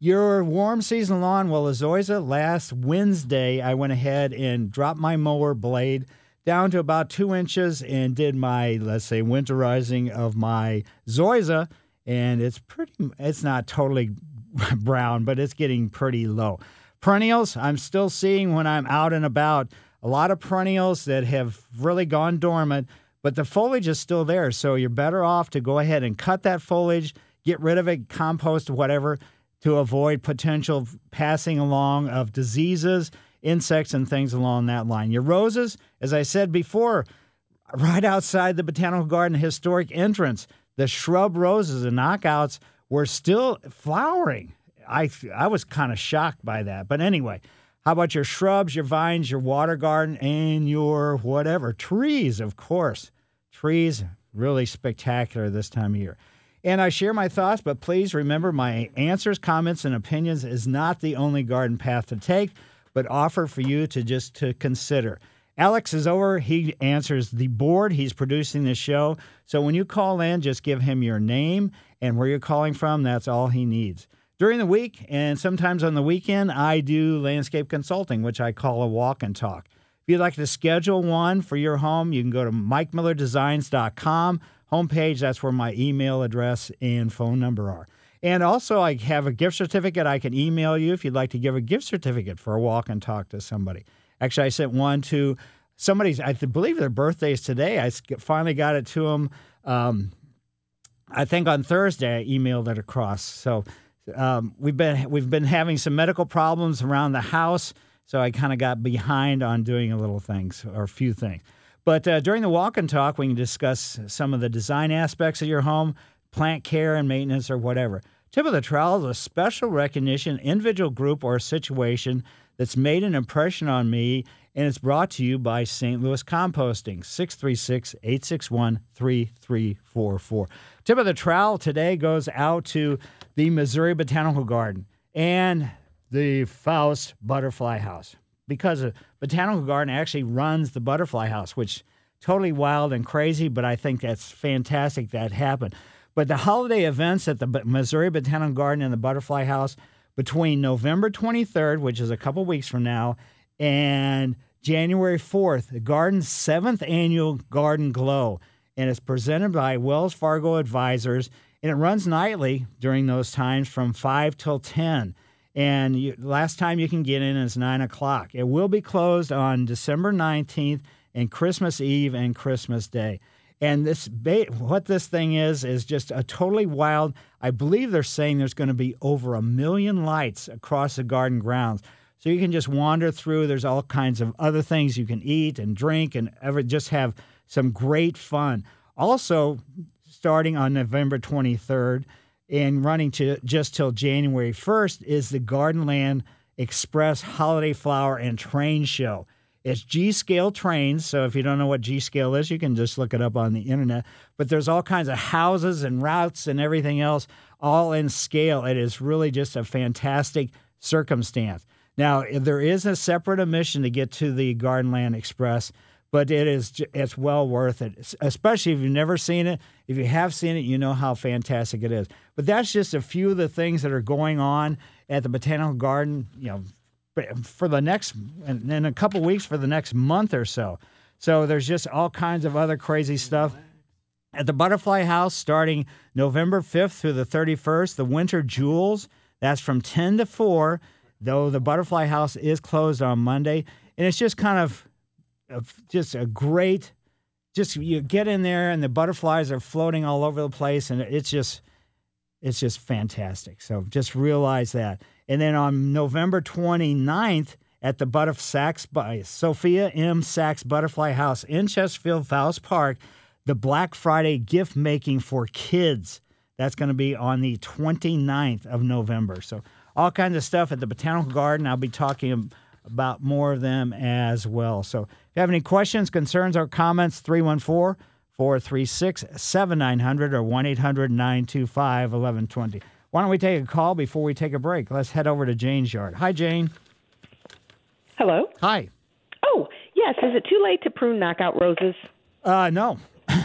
Your warm season lawn, well, Zoysia, last Wednesday, I went ahead and dropped my mower blade down to about two inches and did my, let's say, winterizing of my Zoysia. And it's pretty, it's not totally brown, but it's getting pretty low. Perennials, I'm still seeing when I'm out and about a lot of perennials that have really gone dormant, but the foliage is still there. So you're better off to go ahead and cut that foliage, get rid of it, compost, whatever, to avoid potential passing along of diseases, insects, and things along that line. Your roses, as I said before, right outside the Botanical Garden historic entrance, the shrub roses and knockouts were still flowering. I I was kind of shocked by that. But anyway, how about your shrubs, your vines, your water garden, and your whatever trees? Of course, trees really spectacular this time of year. And I share my thoughts, but please remember my answers, comments, and opinions is not the only garden path to take, but offer for you to just to consider. Alex is over. He answers the board. He's producing the show. So when you call in, just give him your name and where you're calling from. That's all he needs. During the week and sometimes on the weekend, I do landscape consulting, which I call a walk and talk. If you'd like to schedule one for your home, you can go to mikemillerdesigns.com homepage. That's where my email address and phone number are. And also, I have a gift certificate I can email you if you'd like to give a gift certificate for a walk and talk to somebody. Actually, I sent one to somebody's, I believe their birthday is today. I finally got it to them. Um, I think on Thursday I emailed it across. So um, we've been we've been having some medical problems around the house, so I kind of got behind on doing a little things or a few things. But uh, during the walk and talk, we can discuss some of the design aspects of your home, plant care and maintenance, or whatever. Tip of the trowel is a special recognition, individual group, or situation that's made an impression on me, and it's brought to you by St. Louis Composting, 636 861 3344. Tip of the trowel today goes out to the Missouri Botanical Garden and the Faust Butterfly House because the Botanical Garden actually runs the Butterfly House, which totally wild and crazy, but I think that's fantastic that happened. But the holiday events at the Missouri Botanical Garden and the Butterfly House between November 23rd, which is a couple weeks from now, and January 4th, the garden's seventh annual Garden Glow. And it's presented by Wells Fargo Advisors, and it runs nightly during those times from 5 till 10. And you, last time you can get in is 9 o'clock. It will be closed on December 19th and Christmas Eve and Christmas Day. And this what this thing is is just a totally wild. I believe they're saying there's going to be over a million lights across the garden grounds. So you can just wander through. There's all kinds of other things you can eat and drink and ever just have some great fun. Also, starting on November 23rd and running to just till January 1st is the Gardenland Express Holiday Flower and Train Show. It's G scale trains. So if you don't know what G scale is, you can just look it up on the internet. But there's all kinds of houses and routes and everything else, all in scale. It is really just a fantastic circumstance. Now, there is a separate admission to get to the Gardenland Express, but it is it's well worth it, especially if you've never seen it. If you have seen it, you know how fantastic it is. But that's just a few of the things that are going on at the Botanical Garden, you know, for the next and in a couple weeks for the next month or so. So there's just all kinds of other crazy stuff. At the Butterfly House, starting November 5th through the 31st, the Winter Jewels, that's from 10 to 4 though the Butterfly House is closed on Monday. And it's just kind of, just a great, just you get in there and the butterflies are floating all over the place, and it's just, it's just fantastic. So just realize that. And then on November 29th at the Butterf Sachs by Sophia M. Sachs Butterfly House in Chesterfield Faust Park, the Black Friday gift making for kids. That's going to be on the 29th of November. So all kinds of stuff at the Botanical Garden. I'll be talking about more of them as well. So you have any questions, concerns, or comments, 314 436 7900 or 1 800 925 1120. Why don't we take a call before we take a break? Let's head over to Jane's yard. Hi, Jane. Hello. Hi. Oh, yes. Is it too late to prune knockout roses? Uh, no.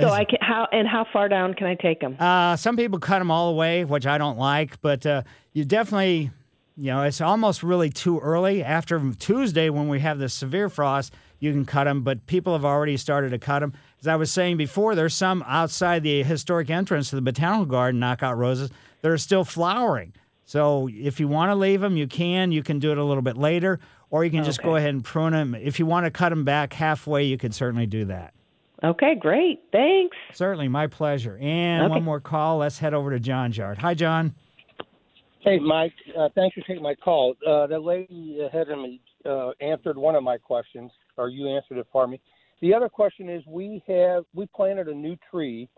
So I can how and how far down can I take them? Uh, some people cut them all the way, which I don't like, but uh, you definitely, you know, it's almost really too early. After Tuesday, when we have the severe frost, you can cut them, but people have already started to cut them. As I was saying before, there's some outside the historic entrance to the botanical garden, knockout roses, that are still flowering. So if you want to leave them, you can. You can do it a little bit later, or you can just go ahead and prune them. If you want to cut them back halfway, you can certainly do that. Okay, great. Thanks. Certainly, my pleasure. And Okay. one more call. Let's head over to John's yard. Hi, John. Hey, Mike. Uh, thanks for taking my call. Uh, the lady ahead of me uh, answered one of my questions, or you answered it for me. The other question is, we have we planted a new tree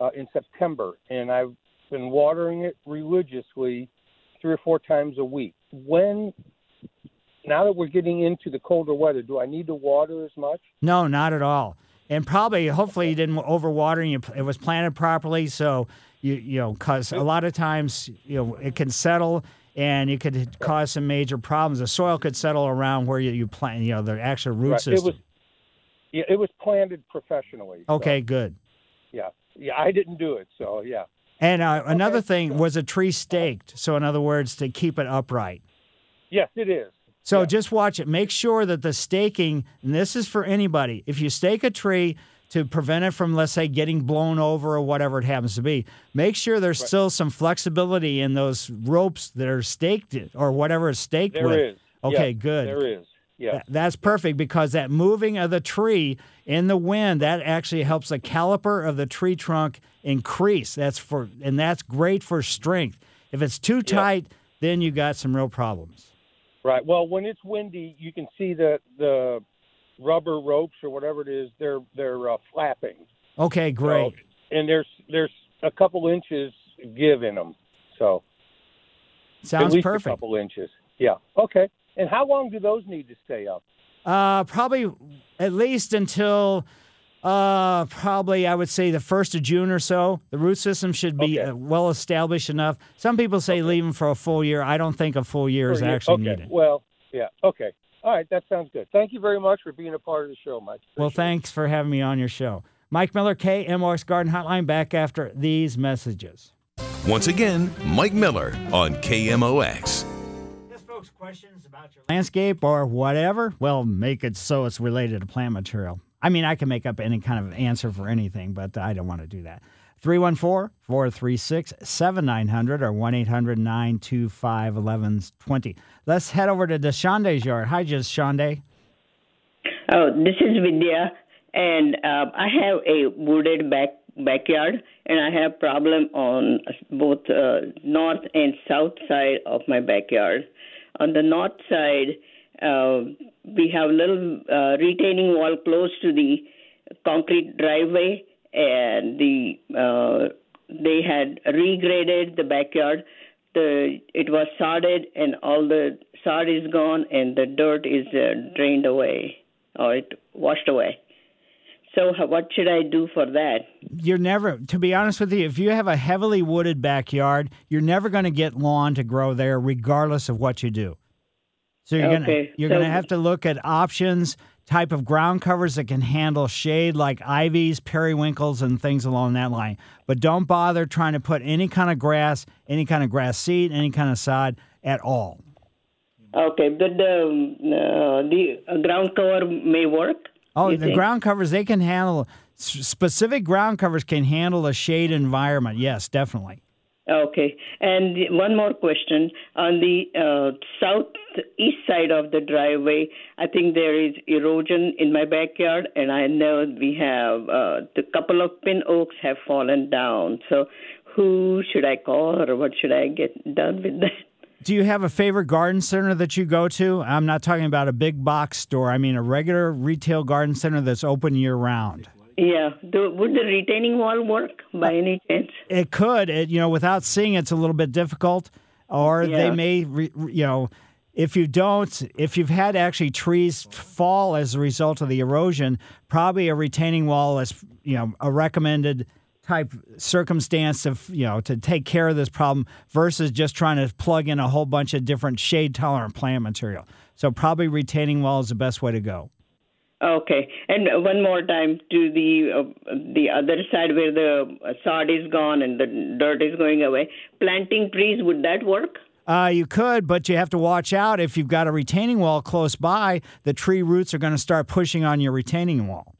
uh, in September, and I've been watering it religiously three or four times a week. When now that we're getting into the colder weather, do I need to water as much? No, not at all. And probably, hopefully, you didn't overwater and you, it was planted properly. So you you know, because a lot of times you know it can settle and it could cause some major problems. The soil could settle around where you, you plant, you know, the actual root Right. system. It was yeah, it was planted professionally. so, okay, good. yeah, yeah. I didn't do it, so yeah. And uh, another thing was a tree staked. So in other words, to keep it upright. Yes, it is. So just watch it. Make sure that the staking, and this is for anybody, if you stake a tree to prevent it from, let's say, getting blown over or whatever it happens to be, make sure there's still some flexibility in those ropes that are staked or whatever is staked There with. is. Okay, Yes, good. There is. Yeah. That- That's perfect because that moving of the tree in the wind that actually helps the caliper of the tree trunk increase. That's for and that's great for strength. If it's too tight, then you got some real problems. Right. Well, when it's windy, you can see that the rubber ropes or whatever it is, they're they're uh, flapping. Okay, great. So, and there's there's a couple inches give in them. So Sounds perfect. A couple inches. Yeah. Okay. And how long do those need to stay up? Uh, probably at least until uh, probably I would say the first of June or so. The root system should be uh, well established enough. Some people say leave them for a full year. I don't think a full year is actually okay. needed. Well, yeah. Okay. All right. That sounds good. Thank you very much for being a part of the show, Mike. Well, thanks for having me on your show. Mike Miller, KMOX Garden Hotline, back after these messages. Once again, Mike Miller on KMOX. Landscape or whatever, well, make it so it's related to plant material. I mean, I can make up any kind of answer for anything, but I don't want to do that. 314 436 7900 or 1 800 925 1120. Let's head over to Deshande's yard. Hi, just Shonde. Oh, this is Vidya, and uh, I have a wooded back backyard, and I have problem on both uh, north and south side of my backyard. On the north side, uh, we have little uh, retaining wall close to the concrete driveway, and the uh, they had regraded the backyard. The it was sodded, and all the sod is gone and the dirt is uh, drained away or it washed away. So, what should I do for that? You're never, to be honest with you, if you have a heavily wooded backyard, you're never going to get lawn to grow there, regardless of what you do. So you're gonna you're so- gonna have to look at options, type of ground covers that can handle shade, like ivies, periwinkles, and things along that line. But don't bother trying to put any kind of grass, any kind of grass seed, any kind of sod at all. Okay, but the uh, the ground cover may work. Oh, the think? ground covers they can handle specific ground covers can handle a shade environment. Yes, definitely. Okay, and one more question on the uh, southeast side of the driveway. I think there is erosion in my backyard, and I know we have uh, couple of pin oaks have fallen down. So, who should I call, or what should I get done with that? Do you have a favorite garden center that you go to? I'm not talking about a big box store. I mean a regular retail garden center that's open year round. Yeah, the, would the retaining wall work by uh, any chance? It could, it, you know, without seeing it's a little bit difficult. Or they may, re- you know, if you don't, if you've had actually trees fall as a result of the erosion, probably a retaining wall is, you know, a recommended type circumstance of, you know, to take care of this problem versus just trying to plug in a whole bunch of different shade tolerant plant material. So probably retaining wall is the best way to go. Okay, and one more time to the uh, the other side where the sod is gone and the dirt is going away. Planting trees would that work? Uh, you could, but you have to watch out. If you've got a retaining wall close by, the tree roots are going to start pushing on your retaining wall.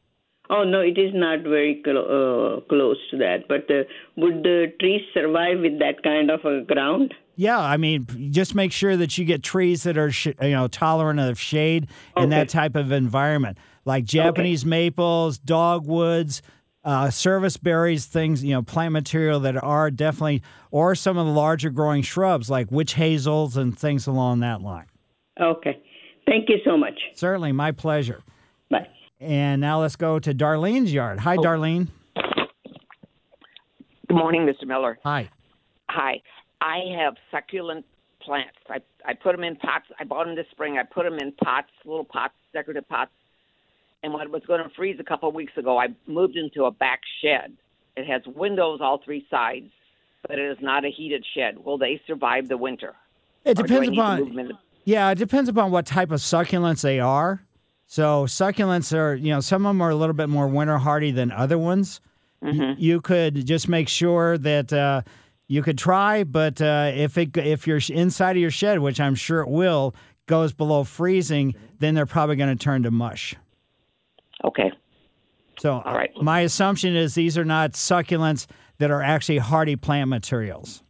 Oh no, it is not very clo- uh, close to that. But uh, would the trees survive with that kind of a ground? Yeah, I mean, just make sure that you get trees that are, sh- you know, tolerant of shade in that type of environment, like Japanese maples, dogwoods, uh, service berries, things, you know, plant material that are definitely, or some of the larger growing shrubs like witch hazels and things along that line. Okay, thank you so much. Certainly, my pleasure. Bye. And now let's go to Darlene's yard. Hi, Darlene. Good morning, Mr. Miller. Hi. Hi. I have succulent plants. I I put them in pots. I bought them this spring. I put them in pots, little pots, decorative pots. And when it was going to freeze a couple of weeks ago, I moved into a back shed. It has windows all three sides, but it is not a heated shed. Will they survive the winter? It Or do I depends upon- move 'em in the- Yeah, it depends upon what type of succulents they are. So succulents are, you know, some of them are a little bit more winter hardy than other ones. Y- You could just make sure that uh, you could try, but uh, if it if your sh- inside of your shed, which I'm sure it will, goes below freezing, then they're probably going to turn to mush. Okay. So All right. Uh, my assumption is these are not succulents that are actually hardy plant materials.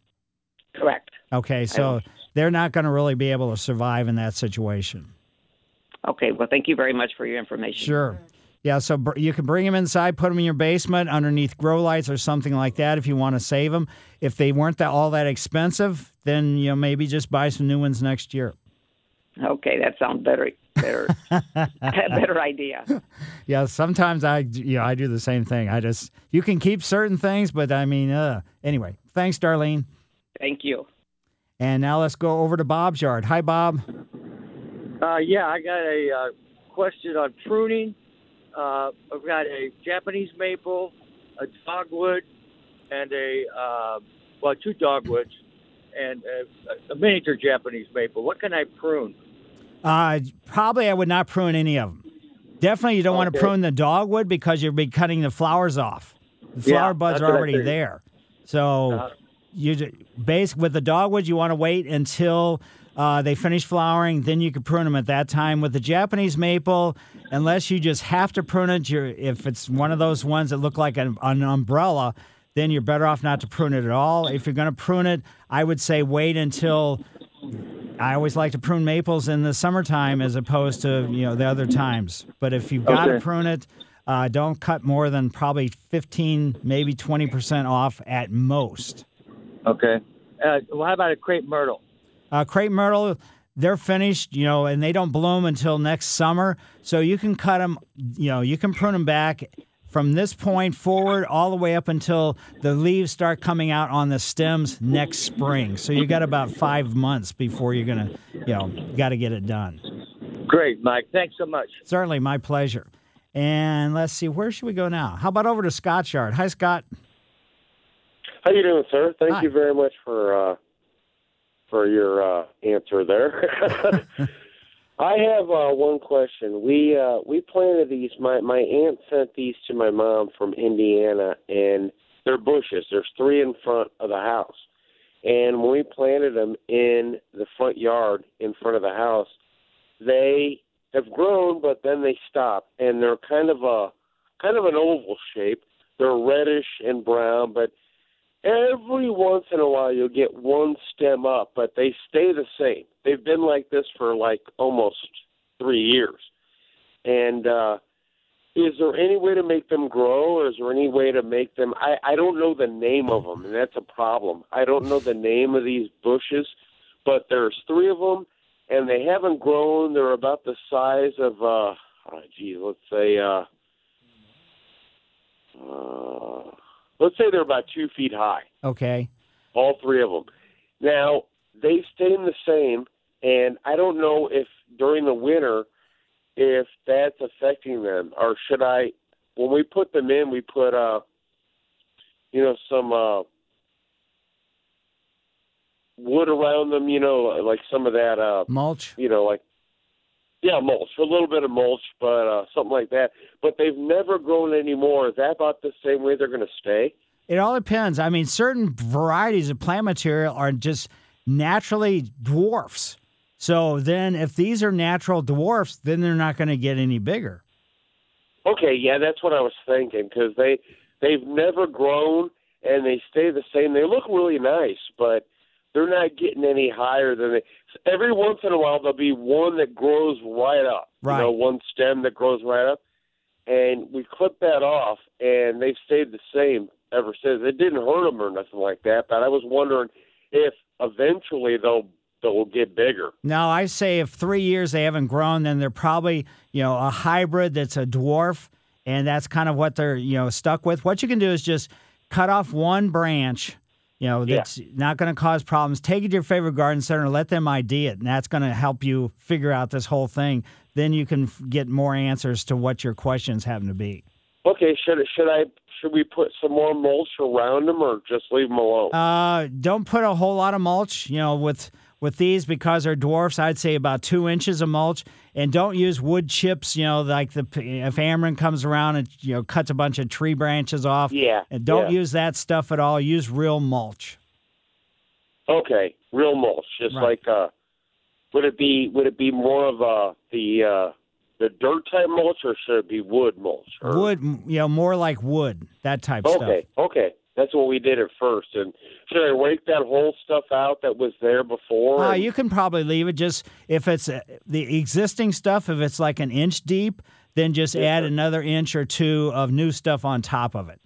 Correct. Okay, so they're not going to really be able to survive in that situation. Okay. Well, thank you very much for your information. Sure. Yeah, so br- you can bring them inside, put them in your basement underneath grow lights or something like that if you want to save them. If they weren't that all that expensive, then you know maybe just buy some new ones next year. Okay, that sounds better. Better. better idea. Yeah, sometimes I you know I do the same thing. I just you can keep certain things, but I mean, uh, anyway. Thanks, Darlene. Thank you. And now let's go over to Bob's yard. Hi, Bob. Uh, yeah, I got a uh, question on pruning. Uh, I've got a Japanese maple, a dogwood, and a uh, well, two dogwoods, and a, a miniature Japanese maple. What can I prune? Uh, probably I would not prune any of them. Definitely, you don't want to prune the dogwood because you'll be cutting the flowers off. The Yeah, flower buds are already there. So, Uh-huh. you ju- base with the dogwood, you want to wait until uh, they finish flowering. Then you can prune them at that time. With the Japanese maple, unless you just have to prune it, you're, if it's one of those ones that look like an, an umbrella, then you're better off not to prune it at all. If you're going to prune it, I would say wait until I always like to prune maples in the summertime as opposed to you know the other times. But if you've got to prune it, uh, don't cut more than probably 15, maybe 20 percent off at most. Okay. Uh, well, how about a crepe myrtle? Uh, crepe myrtle, they're finished, you know, and they don't bloom until next summer. So you can cut them, you know, you can prune them back from this point forward all the way up until the leaves start coming out on the stems next spring. So you got about five months before you're gonna, you know, got to get it done. Great, Mike. Thanks so much. Certainly, my pleasure. And let's see, where should we go now? How about over to Scott's yard? Hi, Scott. How you doing, sir? Thank Hi. you very much for uh, for your uh, answer there. I have uh, one question. We uh, we planted these. My my aunt sent these to my mom from Indiana, and they're bushes. There's three in front of the house, and when we planted them in the front yard in front of the house, they have grown, but then they stop, and they're kind of a kind of an oval shape. They're reddish and brown, but every once in a while you'll get one stem up, but they stay the same. They've been like this for like almost three years. And uh is there any way to make them grow or is there any way to make them I, I don't know the name of them and that's a problem. I don't know the name of these bushes, but there's three of them and they haven't grown. They're about the size of uh oh, geez, let's say uh uh let's say they're about two feet high Okay. all three of them. Now they stay the same, and I don't know if during the winter if that's affecting them, or should I? When we put them in, we put uh, you know, some uh, wood around them, you know, like some of that uh, mulch, you know, like yeah, mulch, a little bit of mulch, but uh, something like that. But they've never grown anymore. Is that about the same way they're going to stay? It all depends. I mean, certain varieties of plant material are just naturally dwarfs. So then, if these are natural dwarfs, then they're not going to get any bigger. Okay, yeah, that's what I was thinking because they they've never grown and they stay the same. They look really nice, but they're not getting any higher than they. Every once in a while, there'll be one that grows right up. Right. You know, one stem that grows right up, and we clip that off, and they've stayed the same ever since. It didn't hurt them or nothing like that, but I was wondering if eventually they'll they'll get bigger. Now, I say if three years they haven't grown, then they're probably you know a hybrid that's a dwarf, and that's kind of what they're you know stuck with. What you can do is just cut off one branch. You know that's not going to cause problems. Take it to your favorite garden center, and let them ID it, and that's going to help you figure out this whole thing. Then you can f- get more answers to what your questions happen to be. Okay, should should I should we put some more mulch around them or just leave them alone? Uh, don't put a whole lot of mulch. You know, with with these because they're dwarfs, I'd say about two inches of mulch, and don't use wood chips. You know, like the if Ameren comes around and you know cuts a bunch of tree branches off. Yeah, And don't yeah. use that stuff at all. Use real mulch. Okay, real mulch, just Right. like uh, would it be would it be more of uh the uh the dirt type mulch or should it be wood mulch? Or, Wood, you know, more like wood. That type stuff. okay, okay, that's what we did at first. And should I rake that whole stuff out that was there before? Uh, and- you can probably leave it just if it's uh, the existing stuff. If it's like an inch deep, then just add another inch or two of new stuff on top of it.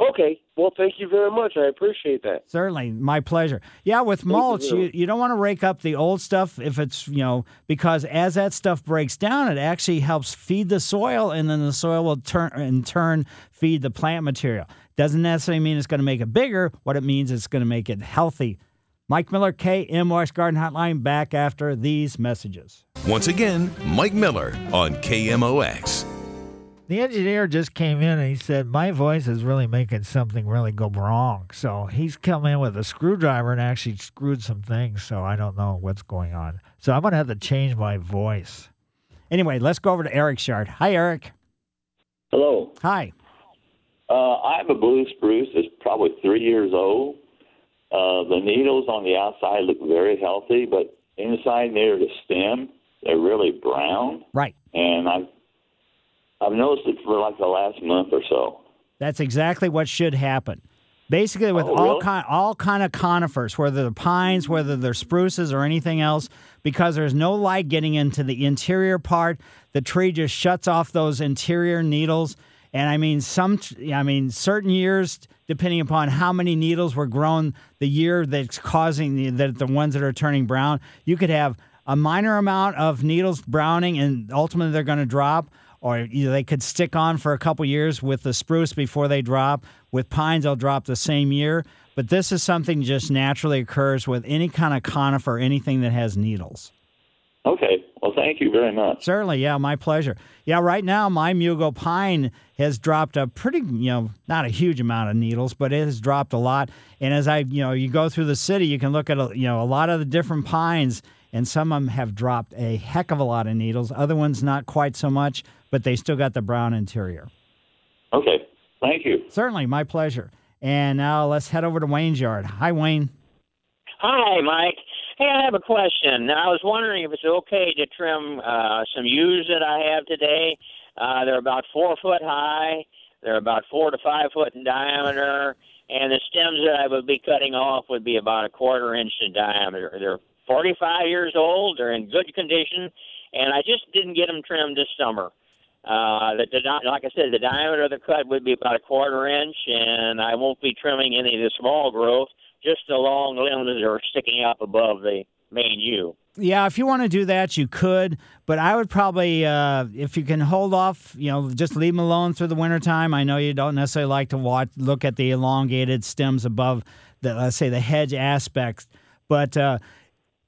Okay, well, thank you very much. I appreciate that. Certainly, my pleasure. Yeah, with you mulch, very you, you don't want to rake up the old stuff if it's, you know, because as that stuff breaks down, it actually helps feed the soil, and then the soil will turn in turn feed the plant material. Doesn't necessarily mean it's going to make it bigger. What it means is it's going to make it healthy. Mike Miller, KMOX Garden Hotline, back after these messages. Once again, Mike Miller on KMOX. The engineer just came in and he said, My voice is really making something really go wrong. So he's come in with a screwdriver and actually screwed some things. So I don't know what's going on. So I'm going to have to change my voice. Anyway, let's go over to Eric's yard. Hi, Eric. Hello. Hi. Uh, I have a blue spruce that's probably three years old. Uh, the needles on the outside look very healthy, but inside near the stem, they're really brown. Right. And I've I've noticed it for like the last month or so. That's exactly what should happen. Basically, with Oh, all really? kind all kind of conifers, whether they're pines, whether they're spruces, or anything else, because there's no light getting into the interior part, the tree just shuts off those interior needles. And I mean, some, I mean, certain years, depending upon how many needles were grown, the year that's causing the, the the ones that are turning brown, you could have a minor amount of needles browning, and ultimately they're going to drop, or you know, they could stick on for a couple years with the spruce before they drop. With pines, they'll drop the same year. But this is something just naturally occurs with any kind of conifer, anything that has needles. Okay. Well, thank you very much. Certainly, yeah, my pleasure. Yeah, right now my Mugo pine has dropped a pretty, you know, not a huge amount of needles, but it has dropped a lot. And as I, you know, you go through the city, you can look at, a, you know, a lot of the different pines, and some of them have dropped a heck of a lot of needles. Other ones not quite so much, but they still got the brown interior. Okay. Thank you. Certainly, my pleasure. And now let's head over to Wayne's yard. Hi, Wayne. Hi, Mike. Hey, I have a question. I was wondering if it's okay to trim uh, some yews that I have today. Uh, they're about four foot high. They're about four to five foot in diameter, and the stems that I would be cutting off would be about a quarter inch in diameter. They're 45 years old. They're in good condition, and I just didn't get them trimmed this summer. Uh, the, the, like I said, the diameter of the cut would be about a quarter inch, and I won't be trimming any of the small growth, just the long limbs that are sticking up above the main yew. Yeah, if you want to do that, you could, but I would probably, uh, if you can hold off, you know, just leave them alone through the wintertime. I know you don't necessarily like to watch, look at the elongated stems above the, let's say, the hedge aspects, but uh,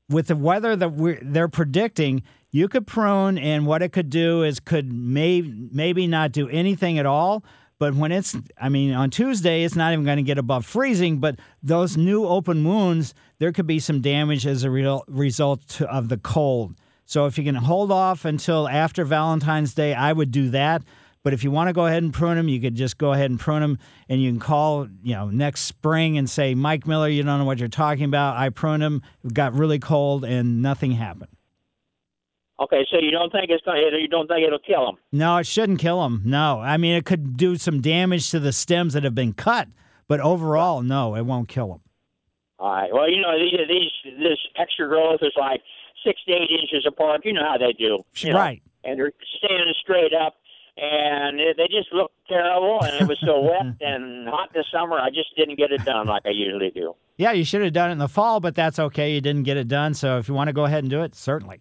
with the weather that we're, they're predicting, you could prune, and what it could do is could may, maybe not do anything at all. But when it's, I mean, on Tuesday, it's not even going to get above freezing. But those new open wounds, there could be some damage as a real result of the cold. So if you can hold off until after Valentine's Day, I would do that. But if you want to go ahead and prune them, you could just go ahead and prune them, and you can call, you know, next spring and say, Mike Miller, you don't know what you're talking about. I pruned them, got really cold, and nothing happened. Okay, so you don't think it's going to, you don't think it'll kill them? No, it shouldn't kill them. No, I mean it could do some damage to the stems that have been cut, but overall, no, it won't kill them. All right. Well, you know these, these this extra growth is like six to eight inches apart. You know how they do, you know? right? And they're standing straight up, and they just look terrible. And it was so wet and hot this summer, I just didn't get it done like I usually do. Yeah, you should have done it in the fall, but that's okay. You didn't get it done, so if you want to go ahead and do it, certainly.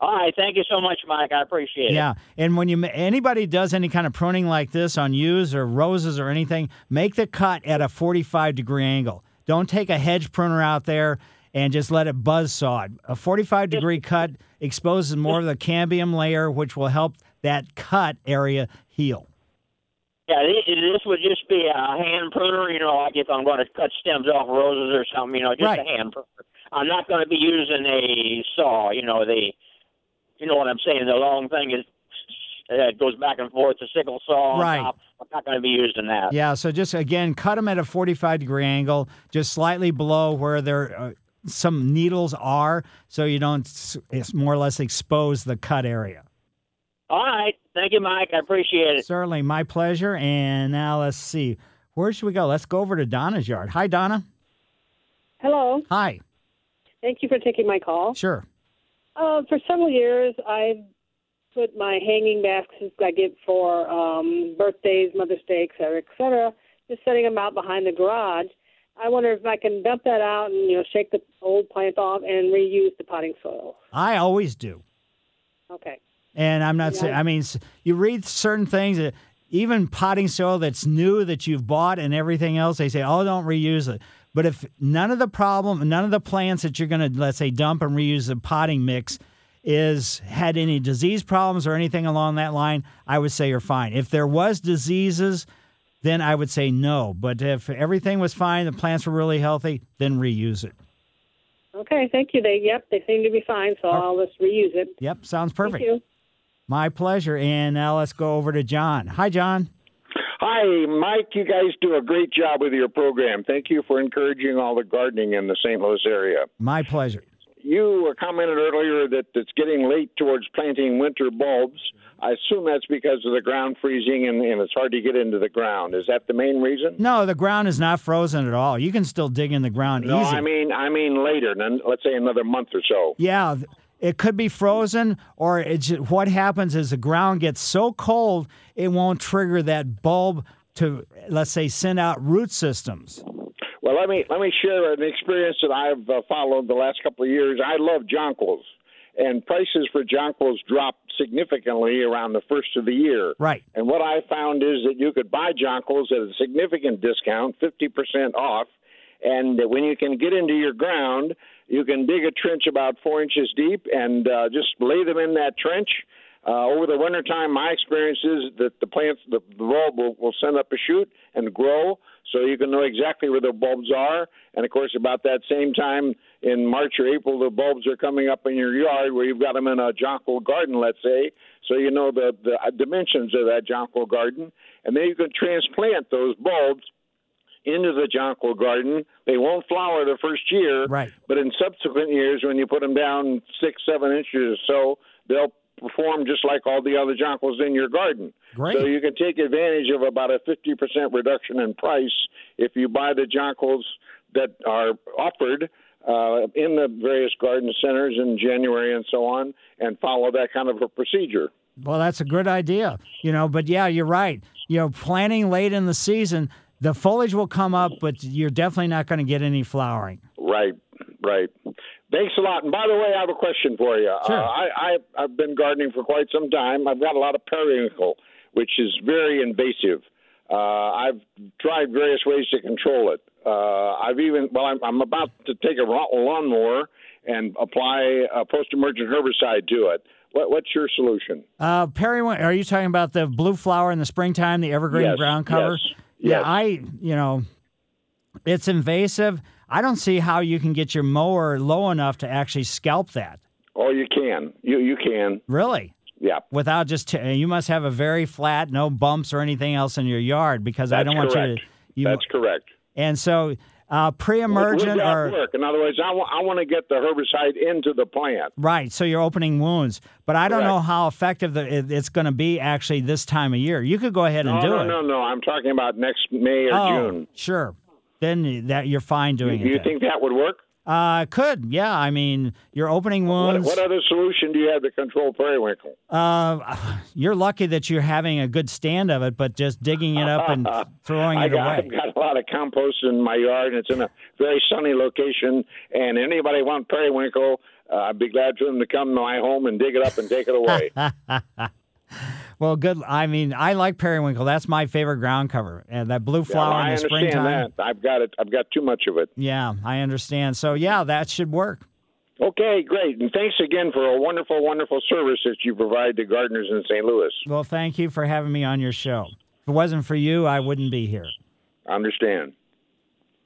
All right, thank you so much, Mike. I appreciate it. Yeah, and when you anybody does any kind of pruning like this on yews or roses or anything, make the cut at a 45 degree angle. Don't take a hedge pruner out there and just let it buzz saw it. A 45 degree cut exposes more of the cambium layer, which will help that cut area heal. Yeah, this, this would just be a hand pruner, you know, like if I'm going to cut stems off roses or something, you know, just Right. a hand pruner. I'm not going to be using a saw, you know, the, you know what I'm saying, the long thing is uh, it goes back and forth, the sickle saw. Right. top. I'm not going to be using that. Yeah, so just again, cut them at a 45 degree angle, just slightly below where there uh, some needles are, so you don't it's more or less expose the cut area. All right. Thank you, Mike. I appreciate it. Certainly, my pleasure. And now let's see, where should we go? Let's go over to Donna's yard. Hi, Donna. Hello. Hi. Thank you for taking my call. Sure. Uh, for several years, I've put my hanging baskets I get for um, birthdays, Mother's Day, et cetera, et cetera, just setting them out behind the garage. I wonder if I can dump that out and you know shake the old plant off and reuse the potting soil. I always do. Okay. And I'm not saying, I mean, you read certain things, that even potting soil that's new that you've bought and everything else, they say, oh, don't reuse it. But if none of the problem, none of the plants that you're going to, let's say, dump and reuse the potting mix is had any disease problems or anything along that line, I would say you're fine. If there was diseases, then I would say no. But if everything was fine, the plants were really healthy, then reuse it. Okay. Thank you. They yep, they seem to be fine, so I'll just reuse it. Yep, sounds perfect. Thank you. My pleasure. And now let's go over to John. Hi, John. Hi, Mike. You guys do a great job with your program. Thank you for encouraging all the gardening in the St. Louis area. My pleasure. You commented earlier that it's getting late towards planting winter bulbs. I assume that's because of the ground freezing and, and it's hard to get into the ground. Is that the main reason? No, the ground is not frozen at all. You can still dig in the ground easily. No, easy. I mean I mean later, then let's say another month or so. yeah, it could be frozen, or it's what happens is the ground gets so cold it won't trigger that bulb to, let's say, send out root systems. Well, let me let me share an experience that I've uh, followed the last couple of years. I love jonquils, and prices for jonquils drop significantly around the first of the year. Right. And what I found is that you could buy jonquils at a significant discount, 50% off. And when you can get into your ground, you can dig a trench about four inches deep and uh, just lay them in that trench. Uh, over the wintertime, my experience is that the plants, the, the bulb will, will send up a shoot and grow, so you can know exactly where the bulbs are. And of course, about that same time in March or April, the bulbs are coming up in your yard where you've got them in a jonquil garden, let's say, so you know the, the dimensions of that jonquil garden. And then you can transplant those bulbs into the jonquil garden. They won't flower the first year, right? But in subsequent years, when you put them down six, seven inches or so, they'll perform just like all the other jonquils in your garden. Great. So you can take advantage of about a 50% reduction in price if you buy the jonquils that are offered uh, in the various garden centers in January and so on, and follow that kind of a procedure. Well, that's a good idea. You know, but yeah, you're right. You know, planting late in the season, the foliage will come up, but you're definitely not going to get any flowering. Right, right. Thanks a lot. And by the way, I have a question for you. Sure. Uh, I, I I've been gardening for quite some time. I've got a lot of periwinkle, which is very invasive. Uh, I've tried various ways to control it. Uh, I've even well, I'm, I'm about to take a lawnmower and apply a post-emergent herbicide to it. What, what's your solution? Uh, periwinkle. Are you talking about the blue flower in the springtime, the evergreen Yes, ground cover? yes, Yeah. I. You know, it's invasive. I don't see how you can get your mower low enough to actually scalp that. Oh, you can. You you can. Really? Yeah. Without just, t- you must have a very flat, no bumps or anything else in your yard because I don't want you correct. to. You, That's correct. And so, uh, pre-emergent or work? In other words, I want to get the herbicide into the plant. Right, so you're opening wounds, but I don't know how effective the, it, it's going to be actually this time of year. You could go ahead and no, do no, it. no, no. No. I'm talking about next May or oh, June. sure. Then that you're fine doing you it. then. think that would work? Uh, could yeah. I mean, you're opening What, wounds. what other solution do you have to control periwinkle? uh, you're lucky that you're having a good stand of it, but just digging it up and throwing it got, away. I've got a lot of compost in my yard, and it's in a very sunny location. And anybody want periwinkle, uh, I'd be glad for them to come to my home and dig it up and take it away. well, good. I mean, I like periwinkle. That's my favorite ground cover, and that blue Yeah, flower I in the understand springtime. that. I've got it. I've got too much of it. Yeah, I understand. So yeah, that should work. Okay, great. And thanks again for a wonderful, wonderful service that you provide to gardeners in St. Louis. Well, thank you for having me on your show. If it wasn't for you, I wouldn't be here. I understand.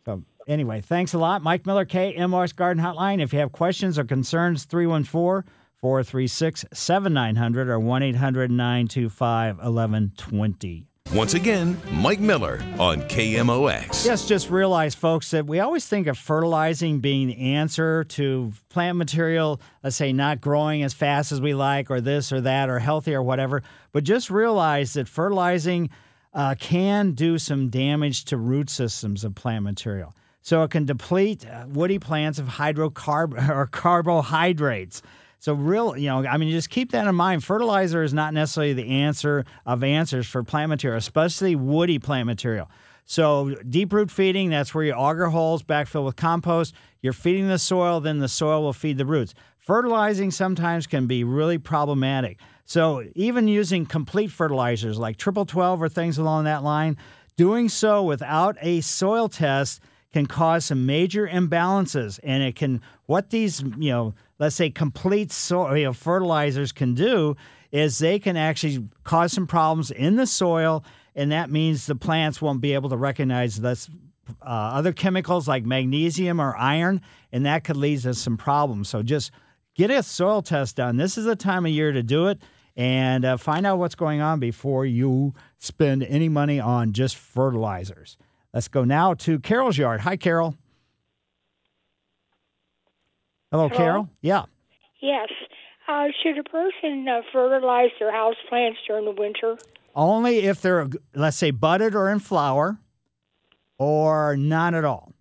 So, anyway, thanks a lot. Mike Miller, KMOX Garden Hotline. If you have questions or concerns, 314 436 7900 or 1 800 925 1120. Once again, Mike Miller on KMOX. Yes, just realize, folks, that we always think of fertilizing being the answer to plant material, let's say not growing as fast as we like, or this or that, or healthy or whatever. But just realize that fertilizing uh, can do some damage to root systems of plant material. So it can deplete uh, woody plants of hydrocarb or carbohydrates. So real, you know, I mean, just keep that in mind. Fertilizer is not necessarily the answer of answers for plant material, especially woody plant material. So deep root feeding, that's where you auger holes, backfill with compost. You're feeding the soil, then the soil will feed the roots. Fertilizing sometimes can be really problematic. So even using complete fertilizers like triple 12 or things along that line, doing so without a soil test can cause some major imbalances and it can what these you know let's say complete soil you know, fertilizers can do is they can actually cause some problems in the soil and that means the plants won't be able to recognize this uh, other chemicals like magnesium or iron and that could lead to some problems. So just get a soil test done. This is the time of year to do it and uh, find out what's going on before you spend any money on just fertilizers Let's go now to Carol's yard. Hi, Carol. Hello, Hello? Carol. Yeah. Yes. Uh, should a person uh, fertilize their house plants during the winter? Only if they're, let's say, budded or in flower, or not at all.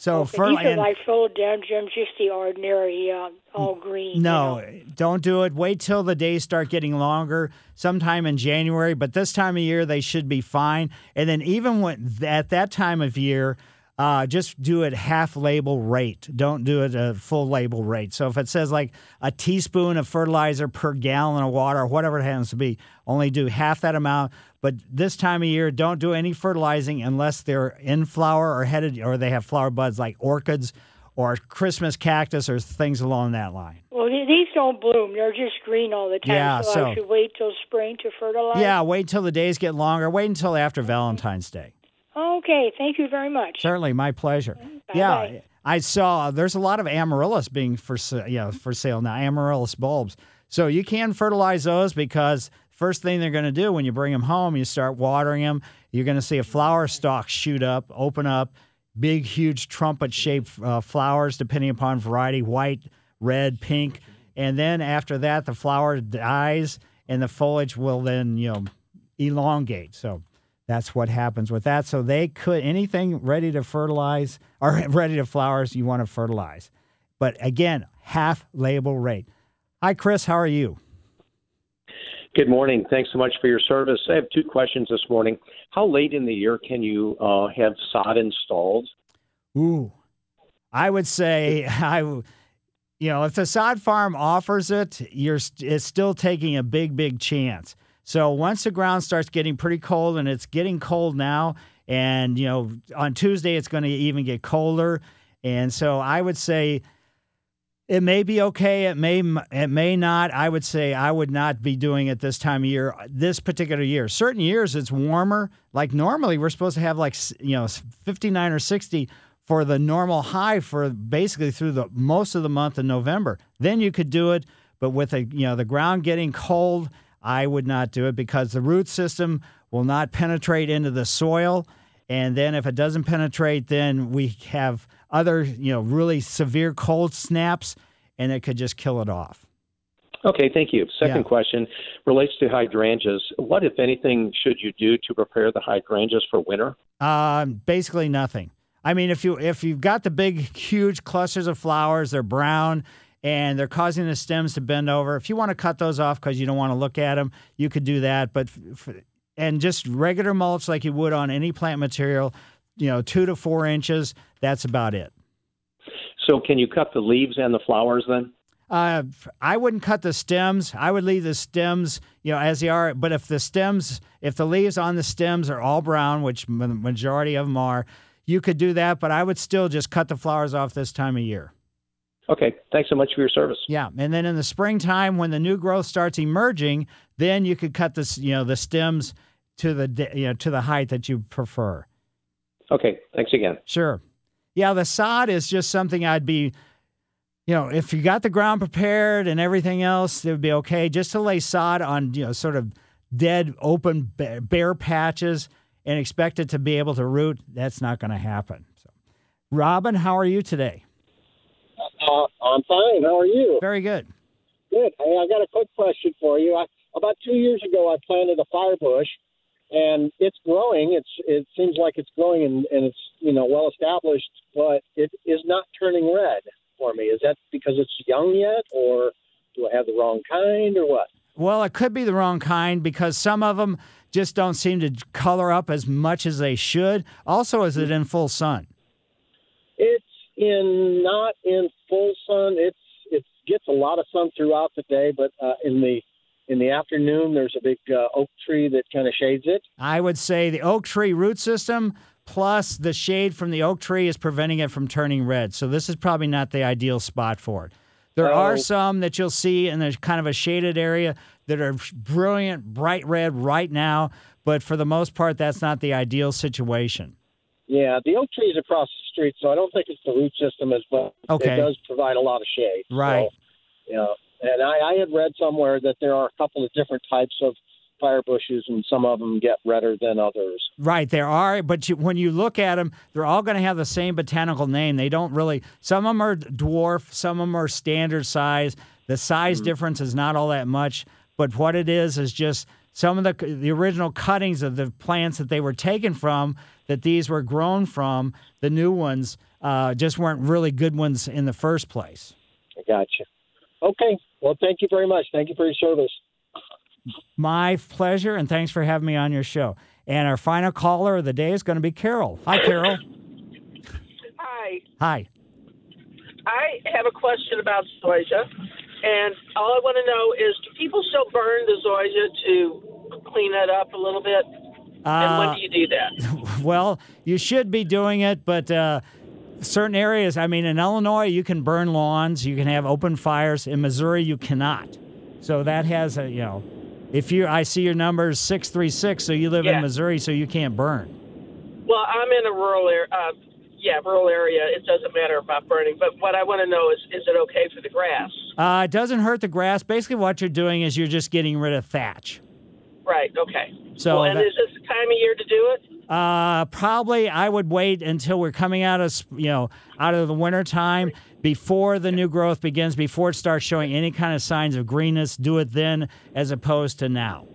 So, okay, fertil- these are and- like philodendrons, just the ordinary, uh, all green. No, don't do it. Wait till the days start getting longer, sometime in January. But this time of year, they should be fine. And then even when at that time of year, uh, just do it half label rate. Don't do it a full label rate. So if it says like a teaspoon of fertilizer per gallon of water, or whatever it happens to be, only do half that amount. But this time of year, don't do any fertilizing unless they're in flower or headed or they have flower buds like orchids or Christmas cactus or things along that line. Well, these don't bloom; they're just green all the time. Yeah, so, so- I should wait till spring to fertilize. Yeah, wait until the days get longer. Wait until after Valentine's Day. Okay. Thank you very much. Certainly, my pleasure. Yeah, I saw there's a lot of amaryllis being for you know, for sale now. Amaryllis bulbs, so you can fertilize those because first thing they're going to do when you bring them home, you start watering them. You're going to see a flower stalk shoot up, open up, big, huge trumpet-shaped uh, flowers, depending upon variety, white, red, pink, and then after that, the flower dies and the foliage will then you know elongate. So that's what happens with that. So they could anything ready to fertilize or ready to flowers you want to fertilize. But again, half label rate. Hi Chris, how are you? Good morning. Thanks so much for your service. I have two questions this morning. How late in the year can you uh, have sod installed? Ooh. I would say I you know, if the sod farm offers it, you're it's still taking a big big chance. So once the ground starts getting pretty cold and it's getting cold now and you know on Tuesday it's going to even get colder and so I would say it may be okay. It may it may not. I would say I would not be doing it this time of year. This particular year, certain years it's warmer. Like normally we're supposed to have like you know 59 or 60 for the normal high for basically through the most of the month of November. Then you could do it, but with a you know the ground getting cold, I would not do it because the root system will not penetrate into the soil. And then if it doesn't penetrate, then we have other, you know, really severe cold snaps and it could just kill it off. Okay, thank you. Second Yeah. question relates to hydrangeas. What, if anything, should you do to prepare the hydrangeas for winter? Um, basically nothing. I mean, if you if you've got the big, huge clusters of flowers, they're brown and they're causing the stems to bend over. If you want to cut those off because you don't want to look at them, you could do that. But f- and just regular mulch like you would on any plant material, you know, two to four inches. That's about it. So, can you cut the leaves and the flowers then? Uh, I wouldn't cut the stems. I would leave the stems, you know, as they are. But if the stems, if the leaves on the stems are all brown, which the majority of them are, you could do that. But I would still just cut the flowers off this time of year. Okay, thanks so much for your service. Yeah, and then in the springtime when the new growth starts emerging, then you could cut this, you know, the stems to the you know to the height that you prefer. Okay, thanks again. Sure. Yeah, the sod is just something I'd be, you know, if you got the ground prepared and everything else, it would be okay. Just to lay sod on, you know, sort of dead, open, bare patches and expect it to be able to root, that's not going to happen. So, Robin, how are you today? Uh, I'm fine. How are you? Very good. Good. Hey, I got a quick question for you. I, about two years ago, I planted a fire bush, and it's growing. It's it seems like it's growing and, and it's you know well established, but it is not turning red for me. Is that because it's young yet, or do I have the wrong kind, or what? Well, it could be the wrong kind because some of them just don't seem to color up as much as they should. Also, is it in full sun? It's in not in full sun. It's it gets a lot of sun throughout the day, but uh, in the in the afternoon, there's a big uh, oak tree that kind of shades it. I would say the oak tree root system plus the shade from the oak tree is preventing it from turning red. So this is probably not the ideal spot for it. There Oh. are some that you'll see in there's kind of a shaded area that are brilliant, bright red right now, but for the most part, that's not the ideal situation. Yeah, the oak tree is across the street, so I don't think it's the root system as well. Okay. It does provide a lot of shade. Right. So, yeah, and I, I had read somewhere that there are a couple of different types of fire bushes, and some of them get redder than others. Right, there are, but you, when you look at them, they're all going to have the same botanical name. They don't really. Some of them are dwarf, some of them are standard size. The size mm. difference is not all that much, but what it is is just some of the the original cuttings of the plants that they were taken from, that these were grown from. The new ones uh, just weren't really good ones in the first place. I gotcha. Okay. Well, thank you very much. Thank you for your service. My pleasure, and thanks for having me on your show. And our final caller of the day is going to be Carol. Hi, Carol. Hi. Hi. I have a question about zoysia, and all I want to know is do people still burn the zoysia to clean it up a little bit? and when Uh, do you do that? well, you should be doing it, but uh, certain areas, I mean, in Illinois, you can burn lawns, you can have open fires. In Missouri, you cannot. So that has a, you know, if you, I see your numbers 636, so you live Yeah. in Missouri, so you can't burn. Well, I'm in a rural area. Uh, yeah, rural area. It doesn't matter about burning, but what I want to know is, is it okay for the grass? Uh, it doesn't hurt the grass. Basically, what you're doing is you're just getting rid of thatch. Right. Okay. So well, and that- is this the time of year to do it? Uh, probably I would wait until we're coming out of you know out of the winter time before the new growth begins, before it starts showing any kind of signs of greenness. Do it then as opposed to now,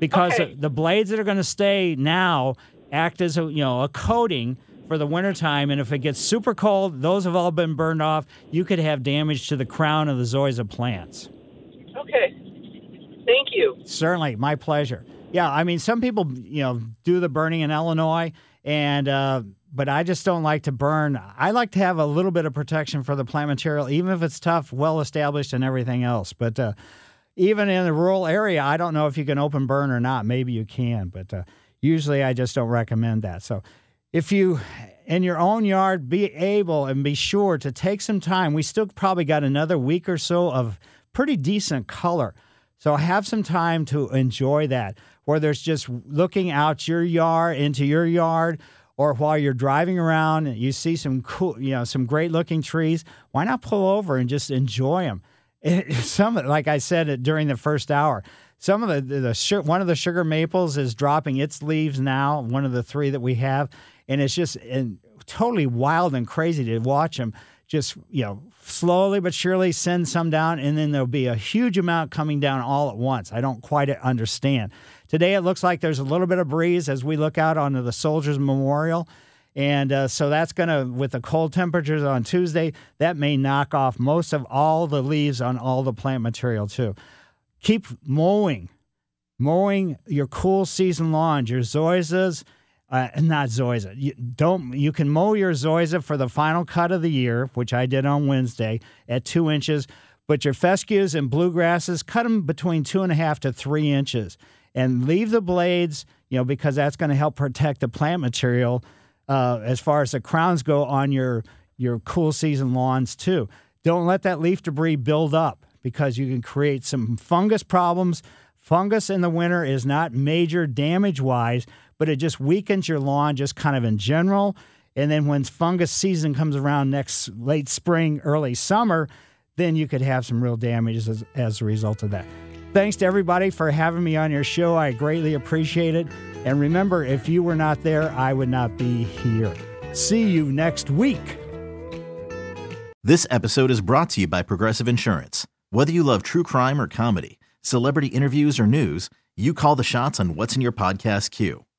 because Okay. the blades that are going to stay now act as a you know a coating for the winter time, and if it gets super cold, those have all been burned off. You could have damage to the crown of the zoysia plants. Okay. Thank you. Certainly, my pleasure. Yeah, I mean, some people, you know, do the burning in Illinois, and uh, but I just don't like to burn. I like to have a little bit of protection for the plant material, even if it's tough, well established, and everything else. But uh, even in the rural area, I don't know if you can open burn or not. Maybe you can, but uh, usually I just don't recommend that. So if you in your own yard be able and be sure to take some time. We still probably got another week or so of pretty decent color. So have some time to enjoy that whether it's just looking out your yard into your yard or while you're driving around and you see some cool you know some great looking trees why not pull over and just enjoy them some like i said during the first hour some of the, the, the one of the sugar maples is dropping its leaves now one of the three that we have and it's just and totally wild and crazy to watch them just you know slowly but surely send some down and then there'll be a huge amount coming down all at once. I don't quite understand. Today it looks like there's a little bit of breeze as we look out onto the soldiers memorial. And uh, so that's going to with the cold temperatures on tuesday that may knock off most of all the leaves on all the plant material too. Keep mowing. Mowing your cool season lawns, your zoysias, uh, not zoysia. You don't. You can mow your zoysia for the final cut of the year, which I did on Wednesday at two inches. But your fescues and bluegrasses, cut them between two and a half to three inches, and leave the blades. You know, because that's going to help protect the plant material uh, as far as the crowns go on your your cool season lawns too. Don't let that leaf debris build up because you can create some fungus problems. Fungus in the winter is not major damage wise, but it just weakens your lawn just kind of in general. And then when fungus season comes around next late spring, early summer, then you could have some real damage as, as a result of that. Thanks to everybody for having me on your show. I greatly appreciate it. And remember, if you were not there, I would not be here. See you next week. This episode is brought to you by Progressive Insurance. Whether you love true crime or comedy, celebrity interviews or news, you call the shots on what's in your podcast queue.